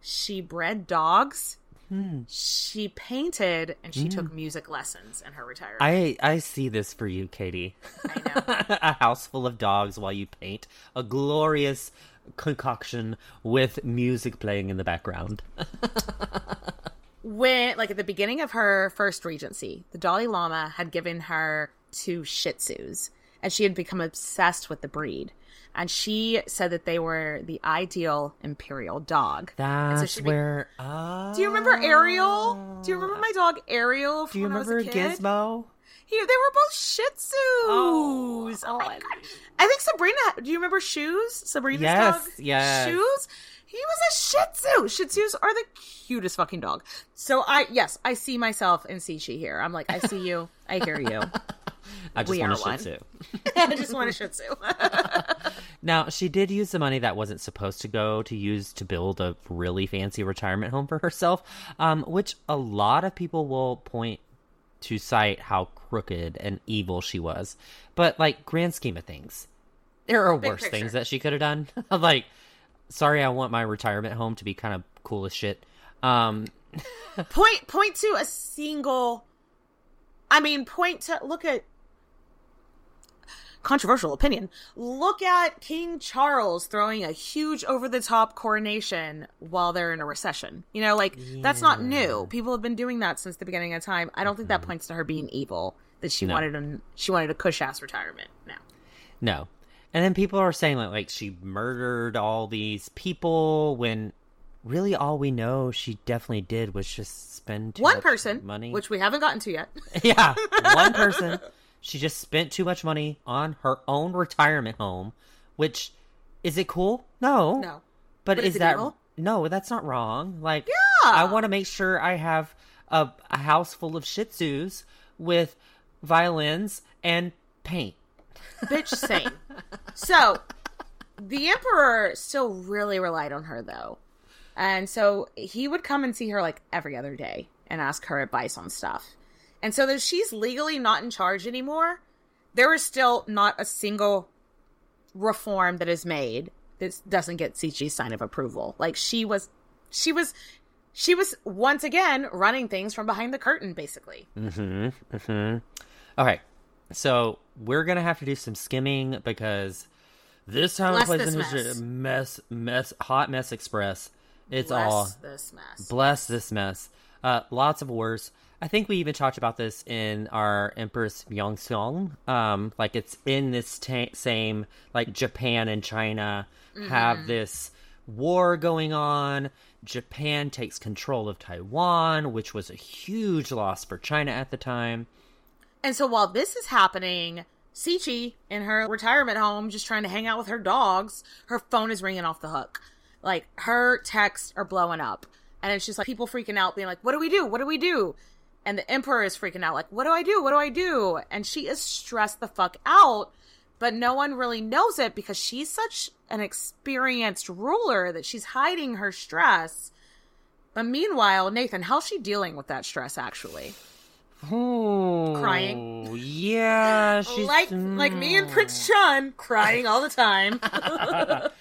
She bred dogs. Hmm. She painted and she took hmm. music lessons in her retirement. I I see this for you, Katie. I know. a house full of dogs while you paint. A glorious concoction with music playing in the background. when like at the beginning of her first regency, the Dalai Lama had given her two Shih Tzus, and she had become obsessed with the breed. And she said that they were the ideal imperial dog. So That's be- where. Oh. Do you remember Ariel? Do you remember ah. my dog Ariel? From Do you when I was remember? Gizmo? He, they were both Shih Tzus. Oh, oh my oh god! I think Sabrina. Do you remember Shoes? Sabrina's Yes, dog. yes. Shoes. He was a Shih Tzu. Shih Tzus are the cutest fucking dog. So I yes, I see myself in Cixi here. I'm like, I see you. I hear you. I just We want a Shih. Tzu. I just want a Shih Tzu. Now, she did use the money that wasn't supposed to go to use to build a really fancy retirement home for herself, um, which a lot of people will point to cite how crooked and evil she was. But, like, grand scheme of things, there are Big worse picture. things that she could have done. like, sorry, I want my retirement home to be kind of cool as shit. Um, point point to a single. I mean, point to look at controversial opinion. Look at King Charles throwing a huge over the top coronation while they're in a recession. You know, like that's not new. People have been doing that since the beginning of time. I don't think that mm-hmm. points to her being evil. That she No. wanted a she wanted a cush ass retirement. No. No. And then people are saying like like she murdered all these people when really all we know she definitely did was just spend One person, money. which we haven't gotten to yet. yeah, one person. She just spent too much money on her own retirement home, which is it cool? No. No. But, But is is that evil? No, that's not wrong. Like Yeah. I want to make sure I have a, a house full of shih tzus with violins and paint. Bitch, same. so, the emperor still really relied on her, though. And so he would come and see her like every other day and ask her advice on stuff. And so that she's legally not in charge anymore, there is still not a single reform that is made that doesn't get Cixi's sign of approval. Like she was, she was, she was once again running things from behind the curtain, basically. Mm-hmm. Mm-hmm. Okay. So we're gonna have to do some skimming because this time Bless plays this mess. mess mess hot mess express. It's all. Bless all this mess. Bless this mess. Uh, lots of wars. I think we even talked about this in our Empress Myeongseong. Um, like it's in this ta- same like Japan and China have Mhm. this war going on. Japan takes control of Taiwan, which was a huge loss for China at the time. And so while this is happening, Cixi in her retirement home, just trying to hang out with her dogs, her phone is ringing off the hook. Like her texts are blowing up. And it's just like people freaking out, being like, What do we do? What do we do? And the emperor is freaking out, like, What do I do? What do I do? And she is stressed the fuck out, but no one really knows it because she's such an experienced ruler that she's hiding her stress. But meanwhile, Nathan, how's she dealing with that stress actually? Crying. Yeah, she's like like me and Prince mm. Chun crying all the time.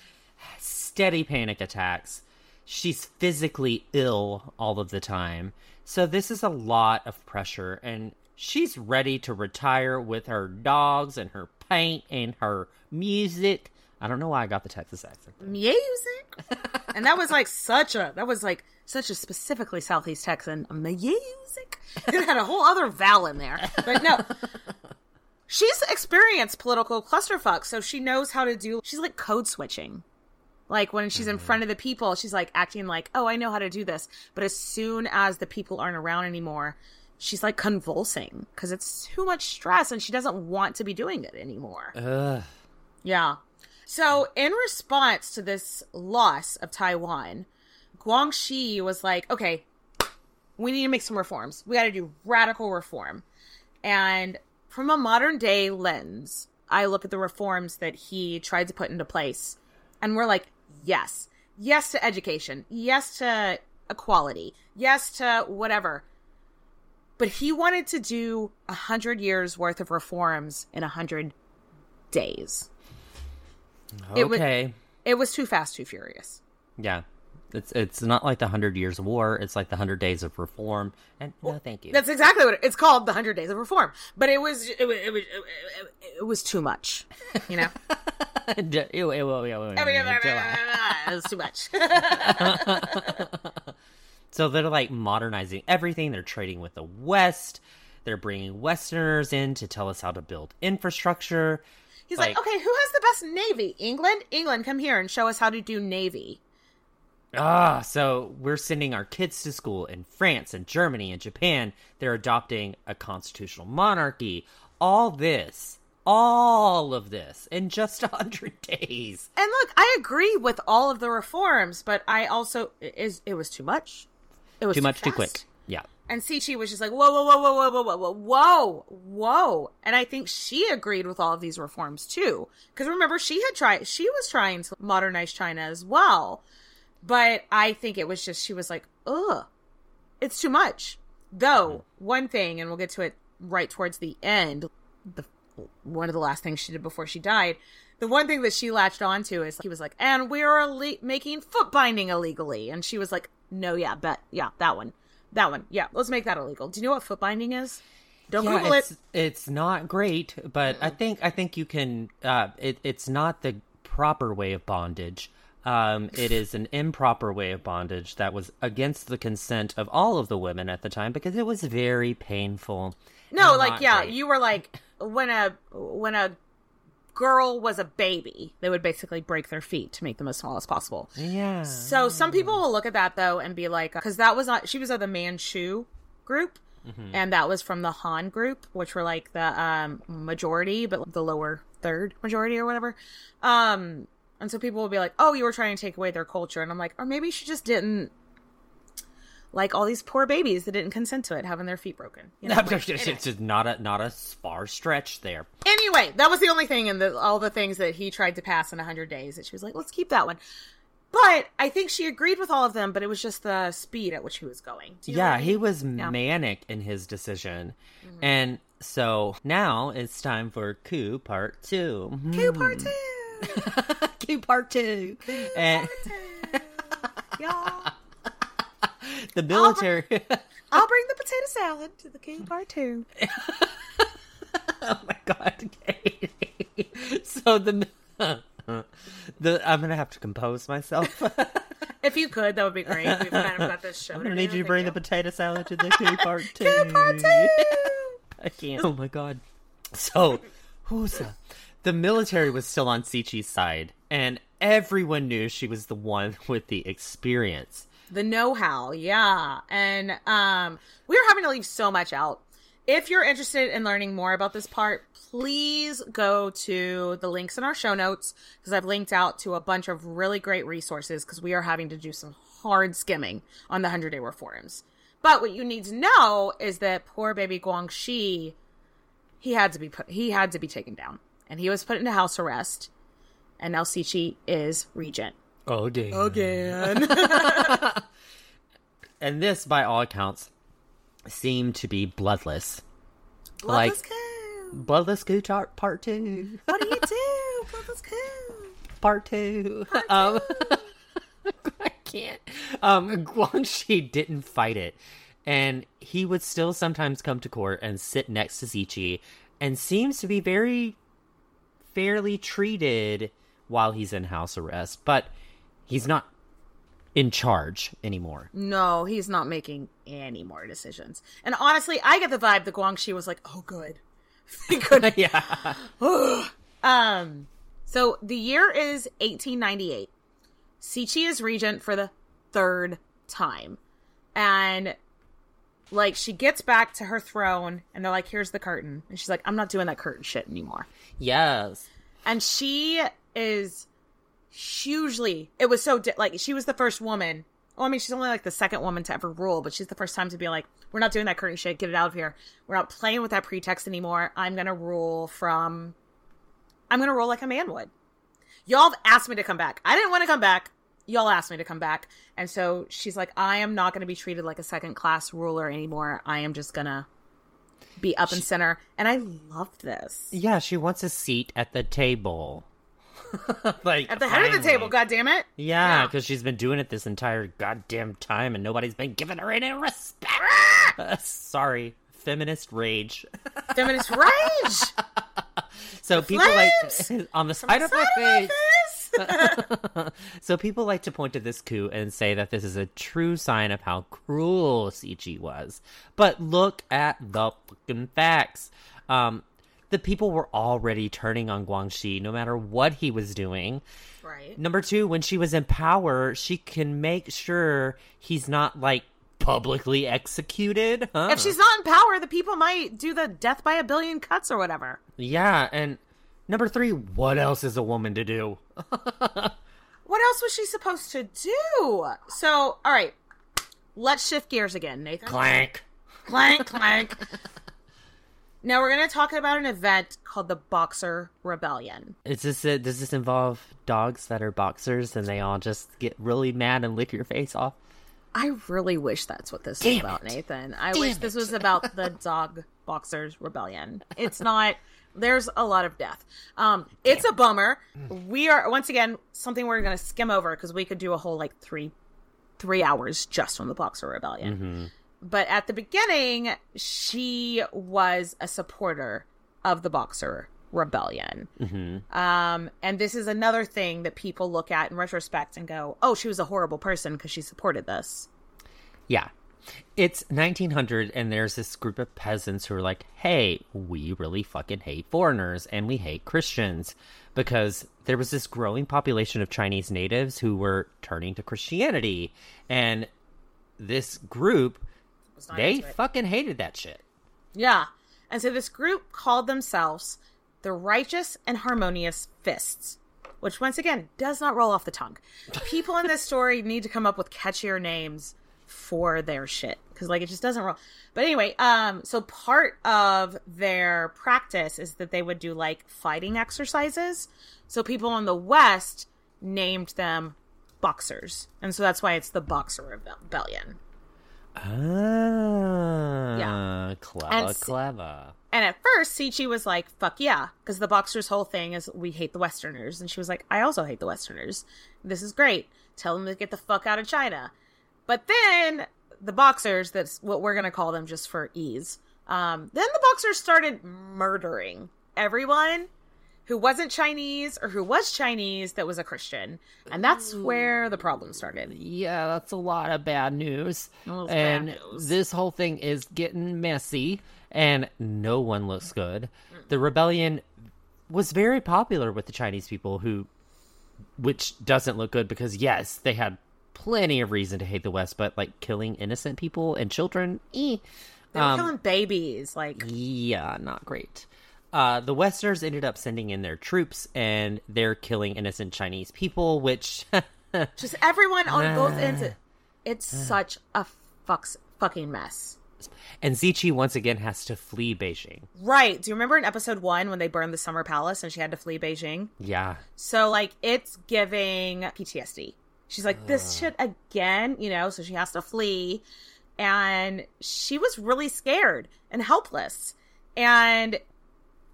steady panic attacks. She's physically ill all of the time. So this is a lot of pressure and she's ready to retire with her dogs and her paint and her music. I don't know why I got the Texas accent. music. and that was like such a that was like such a specifically Southeast Texan music. It had a whole other vowel in there. But no. She's experienced political clusterfuck, so she knows how to do she's like code switching. Like when she's in front mm-hmm. of the people, she's like acting like, "Oh, I know how to do this." But as soon as the people aren't around anymore, she's like convulsing because it's too much stress and she doesn't want to be doing it anymore. Ugh. Yeah. So, in response to this loss of Taiwan, Guangxu was like, okay, we need to make some reforms. We got to do radical reform. And from a modern day lens, I look at the reforms that he tried to put into place, and we're like, yes, yes to education, yes to equality, yes to whatever. But he wanted to do a hundred years worth of reforms in a hundred days. It wa- Okay. It was too fast, too furious. yeah. It's it's not like the Hundred Years of War. It's like the Hundred Days of Reform. And no, thank you. That's exactly what it, it's called, the Hundred Days of Reform. But it was it was it was, it, it was too much, you know. Ew, ew, ew, ew, ew, I mean, ew, ew. it was too much. So they're like modernizing everything. They're trading with the West. They're bringing Westerners in to tell us how to build infrastructure. He's like, okay, who has the best navy? England. England, come here and show us how to do navy. Ah, so we're sending our kids to school in France and Germany and Japan. They're adopting a constitutional monarchy. All this, all of this in just a hundred days. And look, I agree with all of the reforms, but I also it is it was too much. It was too much, too quick. Yeah. And Cixi was just like, whoa, whoa, whoa, whoa, whoa, whoa, whoa, whoa, whoa, whoa. And I think she agreed with all of these reforms too. Because remember, she had tried, she was trying to modernize China as well. But I think it was just, she was like, ugh, it's too much. Though, one thing, and we'll get to it right towards the end, the one of the last things she did before she died, the one thing that she latched onto is he was like, and we're alle- making foot binding illegally. And she was like, no, yeah, bet. Yeah, that one. That one. Yeah, let's make that illegal. Do you know what foot binding is? Don't yeah, Google it's, it. It's not great, but I think I think you can. Uh, it, it's not the proper way of bondage. Um, it is an improper way of bondage that was against the consent of all of the women at the time because it was very painful. No, like yeah, great. you were like when a when a girl was a baby, they would basically break their feet to make them as small as possible. Yeah. So some people will look at that though and be like, because that was not she was of the Manchu group, Mhm. and that was from the Han group, which were like the um majority, but the lower third majority or whatever. Um, and so people will be like, oh, you were trying to take away their culture, and I'm like, or maybe she just didn't. Like all these poor babies that didn't consent to it having their feet broken. You know? Like, it's anyway. just not a not a far stretch there. Anyway, that was the only thing in the all the things that he tried to pass in 100 days that she was like, let's keep that one. But I think she agreed with all of them, but it was just the speed at which he was going. Do you know Yeah, he was Yeah. Mm-hmm. manic in his decision. And so now it's time for coup part two. Coup part two. coup part two. Eh. and Y'all, the military. I'll bring the potato salad to the King part two. oh my god. Katie. So the the I'm gonna have to compose myself. If you could, that would be great. We've kind of got this show. I'm gonna to need you to Thank bring the potato salad to the coup part two. part two. I can't. Oh my god. So, who's the, military was still on Cixi's side, and everyone knew she was the one with the experience. the know-how yeah. And um we are having to leave so much out. If you're interested in learning more about this part please go to the links in our show notes because i've linked out to a bunch of really great resources because we are having to do some hard skimming on the 100 day war forums. But what you need to know is that poor baby guangxu he had to be put he had to be taken down and he was put into house arrest and now Cixi is regent Again. again And this, by all accounts, seemed to be bloodless. Bloodless like bloodless coup tar- part two. What do you do? Bloodless coup. Part two. um, I can't. Um, Guangxu didn't fight it, and he would still sometimes come to court and sit next to Cixi, and seems to be very fairly treated while he's in house arrest. But he's not in charge anymore. No, he's not making any more decisions. And honestly, I get the vibe that Guangxu was like, "Oh, good, good." yeah. um. So the year is 1898. Cixi is regent for the third time, and like she gets back to her throne, and they're like, "Here's the curtain," and she's like, "I'm not doing that curtain shit anymore." Yes. and she is hugely it was so di- like she was the first woman. Well i mean she's only like the second woman to ever rule but she's the first time to be like we're not doing that curtain shit. Get it out of here. We're not playing with that pretext anymore. I'm gonna rule from i'm gonna rule like a man would. Y'all have asked me to come back. I didn't want to come back y'all asked me to come back. And so she's like i am not gonna be treated like a second class ruler anymore. I am just gonna be up and center. And i love this. Yeah, she wants a seat at the table. like at the head of the table god damn it Yeah, because she's been doing it this entire goddamn time, and nobody's been giving her any respect. Uh, sorry, feminist rage. feminist rage! So people flames! like on the side the of her side face. so people like to point to this coup and say that this is a true sign of how cruel Cixi was. But look at the fucking facts. Um, the people were already turning on Guangxu no matter what he was doing. Right. Number two, when she was in power, she can make sure he's not like publicly executed. Huh? If she's not in power, the people might do the death by a billion cuts or whatever. Yeah, and number three, what else is a woman to do? What else was she supposed to do? So, all right, let's shift gears again, Nathan. Clank. clank, clank. now we're going to talk about an event called the Boxer Rebellion. Is this it? Does this involve dogs that are boxers and they all just get really mad and lick your face off? I really wish that's what this Damn was about, it. Nathan. I Damn wish this was about the dog boxers rebellion. It's not. There's a lot of death. Um, it's a bummer. We are once again something we're going to skim over because we could do a whole like three, three hours just on the boxer rebellion. Mm-hmm. But at the beginning, she was a supporter of the boxer rebellion. Mm-hmm. Um, and this is another thing that people look at in retrospect and go, "Oh, she was a horrible person because she supported this." Yeah. It's 1900, and there's this group of peasants who are like, hey, we really fucking hate foreigners and we hate Christians. Because there was this growing population of Chinese natives who were turning to Christianity. And this group, they fucking hated that shit. Yeah. And so this group called themselves the Righteous and Harmonious Fists, which once again does not roll off the tongue. People in this story need to come up with catchier names for their shit because like it just doesn't roll. But anyway, um so part of their practice is that they would do like fighting exercises. So people in the west named them boxers. And so that's why it's the Boxer Rebellion. Ah. Yeah. Clever, And clever. And at first, Cixi was like, fuck yeah. Because the Boxer's whole thing is we hate the Westerners. And she was like, I also hate the Westerners. This is great. Tell them to get the fuck out of China. But then the Boxers, that's what we're going to call them just for ease, um, then the Boxers started murdering everyone who wasn't Chinese or who was Chinese that was a Christian. And that's where the problem started. Yeah, that's a lot of bad news. And bad news. this whole thing is getting messy, and no one looks good. The rebellion was very popular with the Chinese people, who, which doesn't look good because, yes, they had plenty of reason to hate the West, but like killing innocent people and children, eh. They were Um, killing babies. Like, yeah, not great. Uh, the Westerners ended up sending in their troops, and they're killing innocent Chinese people, which just everyone on both ends. It's such a fucks, fucking mess. and Cixi once again has to flee Beijing. Right. Do you remember in episode one when they burned the summer palace and she had to flee Beijing? Yeah, So, like, it's giving PTSD. She's like, this shit again, you know? So she has to flee. And she was really scared and helpless. And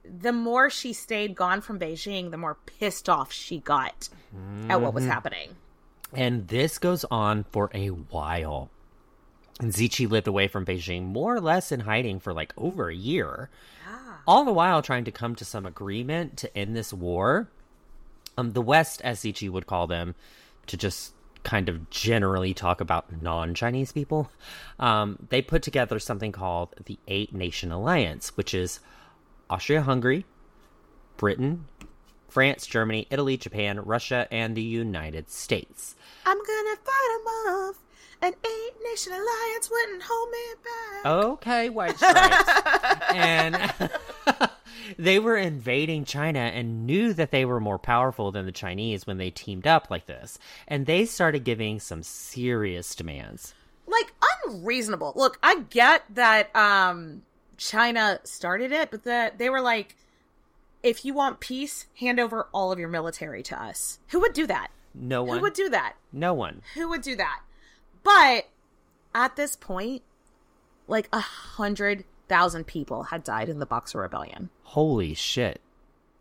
the more she stayed gone from Beijing, the more pissed off she got at what was Mhm. happening. And this goes on for a while. And Cixi lived away from Beijing more or less in hiding for like over a year. All the while trying to come to some agreement to end this war. Um, the West, as Cixi would call them, to just kind of generally talk about non Chinese people, um, they put together something called the Eight Nation Alliance, which is Austria Hungary, Britain, France, Germany, Italy, Japan, Russia, and the United States. I'm gonna fight them off. An eight nation alliance wouldn't hold me back. Okay, White Stripes. and they were invading China and knew that they were more powerful than the Chinese when they teamed up like this. And they started giving some serious demands. like unreasonable. Look, I get that um China started it, but that they were like if you want peace, hand over all of your military to us. Who would do that? No one. Who would do that? no one. Who would do that? But at this point, like a hundred thousand people had died in the Boxer Rebellion. Holy shit.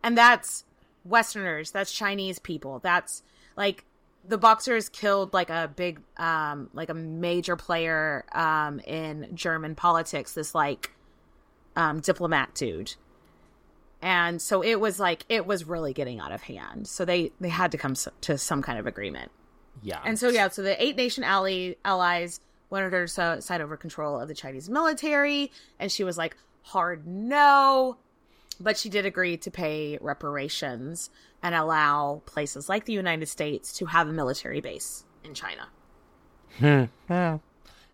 And that's Westerners, that's Chinese people, that's like the Boxers killed like a big um like a major player um in German politics, this like um diplomat dude. And so it was like it was really getting out of hand. So they they had to come to some kind of agreement. Yeah. And so yeah, so the eight nation ally allies wanted her to side over control of the Chinese military, and she was like, hard no. But she did agree to pay reparations and allow places like the United States to have a military base in China. Hmm. Yeah.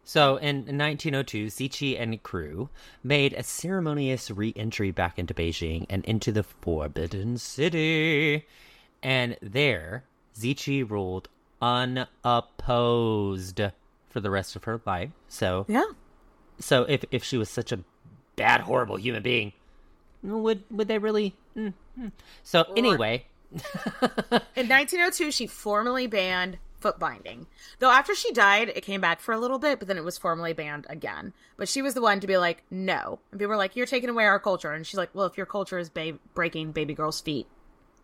So in 1902, Cixi and crew made a ceremonious re-entry back into Beijing and into the Forbidden City. And there, Cixi ruled unopposed for the rest of her life. So Yeah. So if if she was such a bad, horrible human being, would would they really? Mm, mm. So anyway, In 1902, she formally banned foot binding. Though after she died, it came back for a little bit, but then it was formally banned again. But she was the one to be like, no. And people were like, you're taking away our culture. And she's like, well, if your culture is ba- breaking baby girls' feet,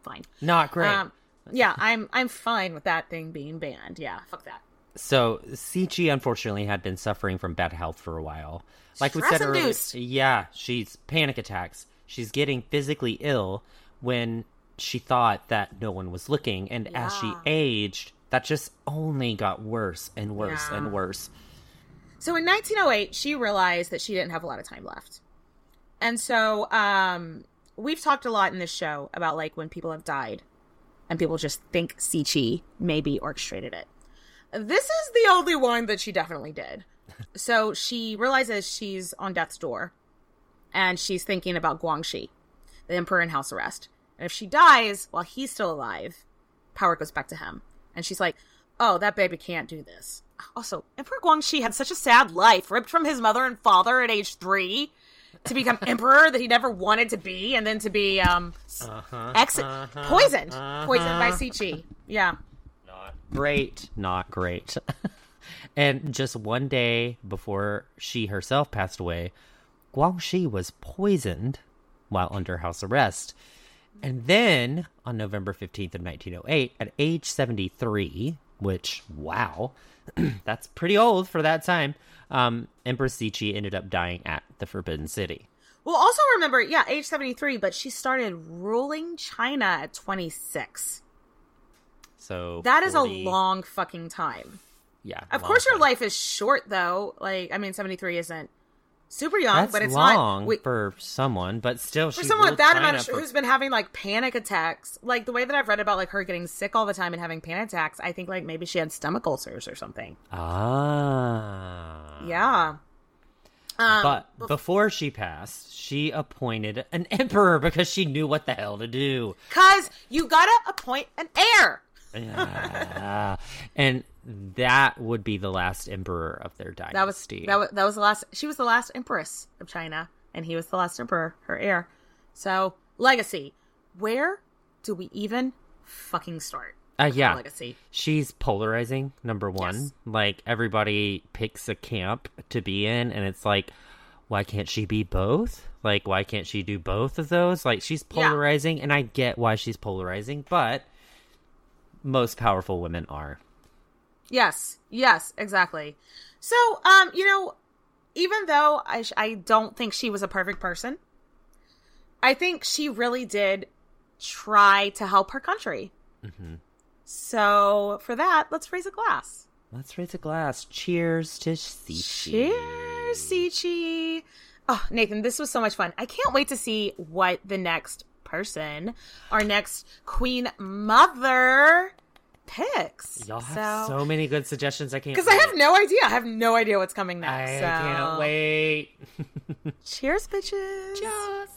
fine. not great. Um, yeah, I'm I'm fine with that thing being banned. Yeah, fuck that. So Cixi unfortunately had been suffering from bad health for a while. Like we said earlier, yeah, she's panic attacks. She's getting physically ill when she thought that no one was looking, and as she aged, that just only got worse and worse Yeah. and worse. So in 1908, she realized that she didn't have a lot of time left. And so um we've talked a lot in this show about like when people have died and people just think Cixi maybe orchestrated it. This is the only one that she definitely did. so she realizes she's on death's door and she's thinking about Guangxu, the emperor in house arrest. And if she dies while he's still alive, power goes back to him. And she's like, oh, that baby can't do this. Also, Emperor Guangxu had such a sad life, ripped from his mother and father at age three to become emperor that he never wanted to be, and then to be um Uh-huh, ex- uh-huh, poisoned, poisoned by uh-huh. Cixi. Yeah. Great, not great. and just one day before she herself passed away, Guangxu was poisoned while under house arrest. And then on November 15th of 1908, at age 73, which, wow, that's pretty old for that time, um, Empress Cixi ended up dying at the Forbidden City. Well, also remember, yeah, age 73, but she started ruling China at 26. So That is 40 a long fucking time. Yeah. Of course, your life is short, though. Like, I mean, 73 isn't super young, That's but it's long not. We, for someone, but still, for someone with that amount of for- who's been having like panic attacks, like the way that I've read about like her getting sick all the time and having panic attacks, I think like maybe she had stomach ulcers or something. Ah. Yeah. Um, but before she passed, she appointed an emperor because she knew what the hell to do. Cause you gotta appoint an heir. Yeah. and that would be the last emperor of their dynasty. That was that was that was the last. She was the last empress of China, and he was the last emperor, her heir. So legacy. Where do we even fucking start? Uh, yeah. legacy. She's polarizing, number one. Yes. Like, everybody picks a camp to be in, and it's like, why can't she be both? Like, why can't she do both of those? Like, she's Yeah. polarizing, and I get why she's polarizing, but most powerful women are. Yes, yes, exactly. So, um, you know, even though I sh- I don't think she was a perfect person, I think she really did try to help her country. hmm So, for that, let's raise a glass. Let's raise a glass. Cheers to Cixi. Cheers, Cixi. Oh, Nathan, this was so much fun. I can't wait to see what the next person, our next queen mother, picks. Y'all have so, many good suggestions. I can't. Because I have no idea. I have no idea what's coming next. I so. can't wait. Cheers, bitches. Cheers.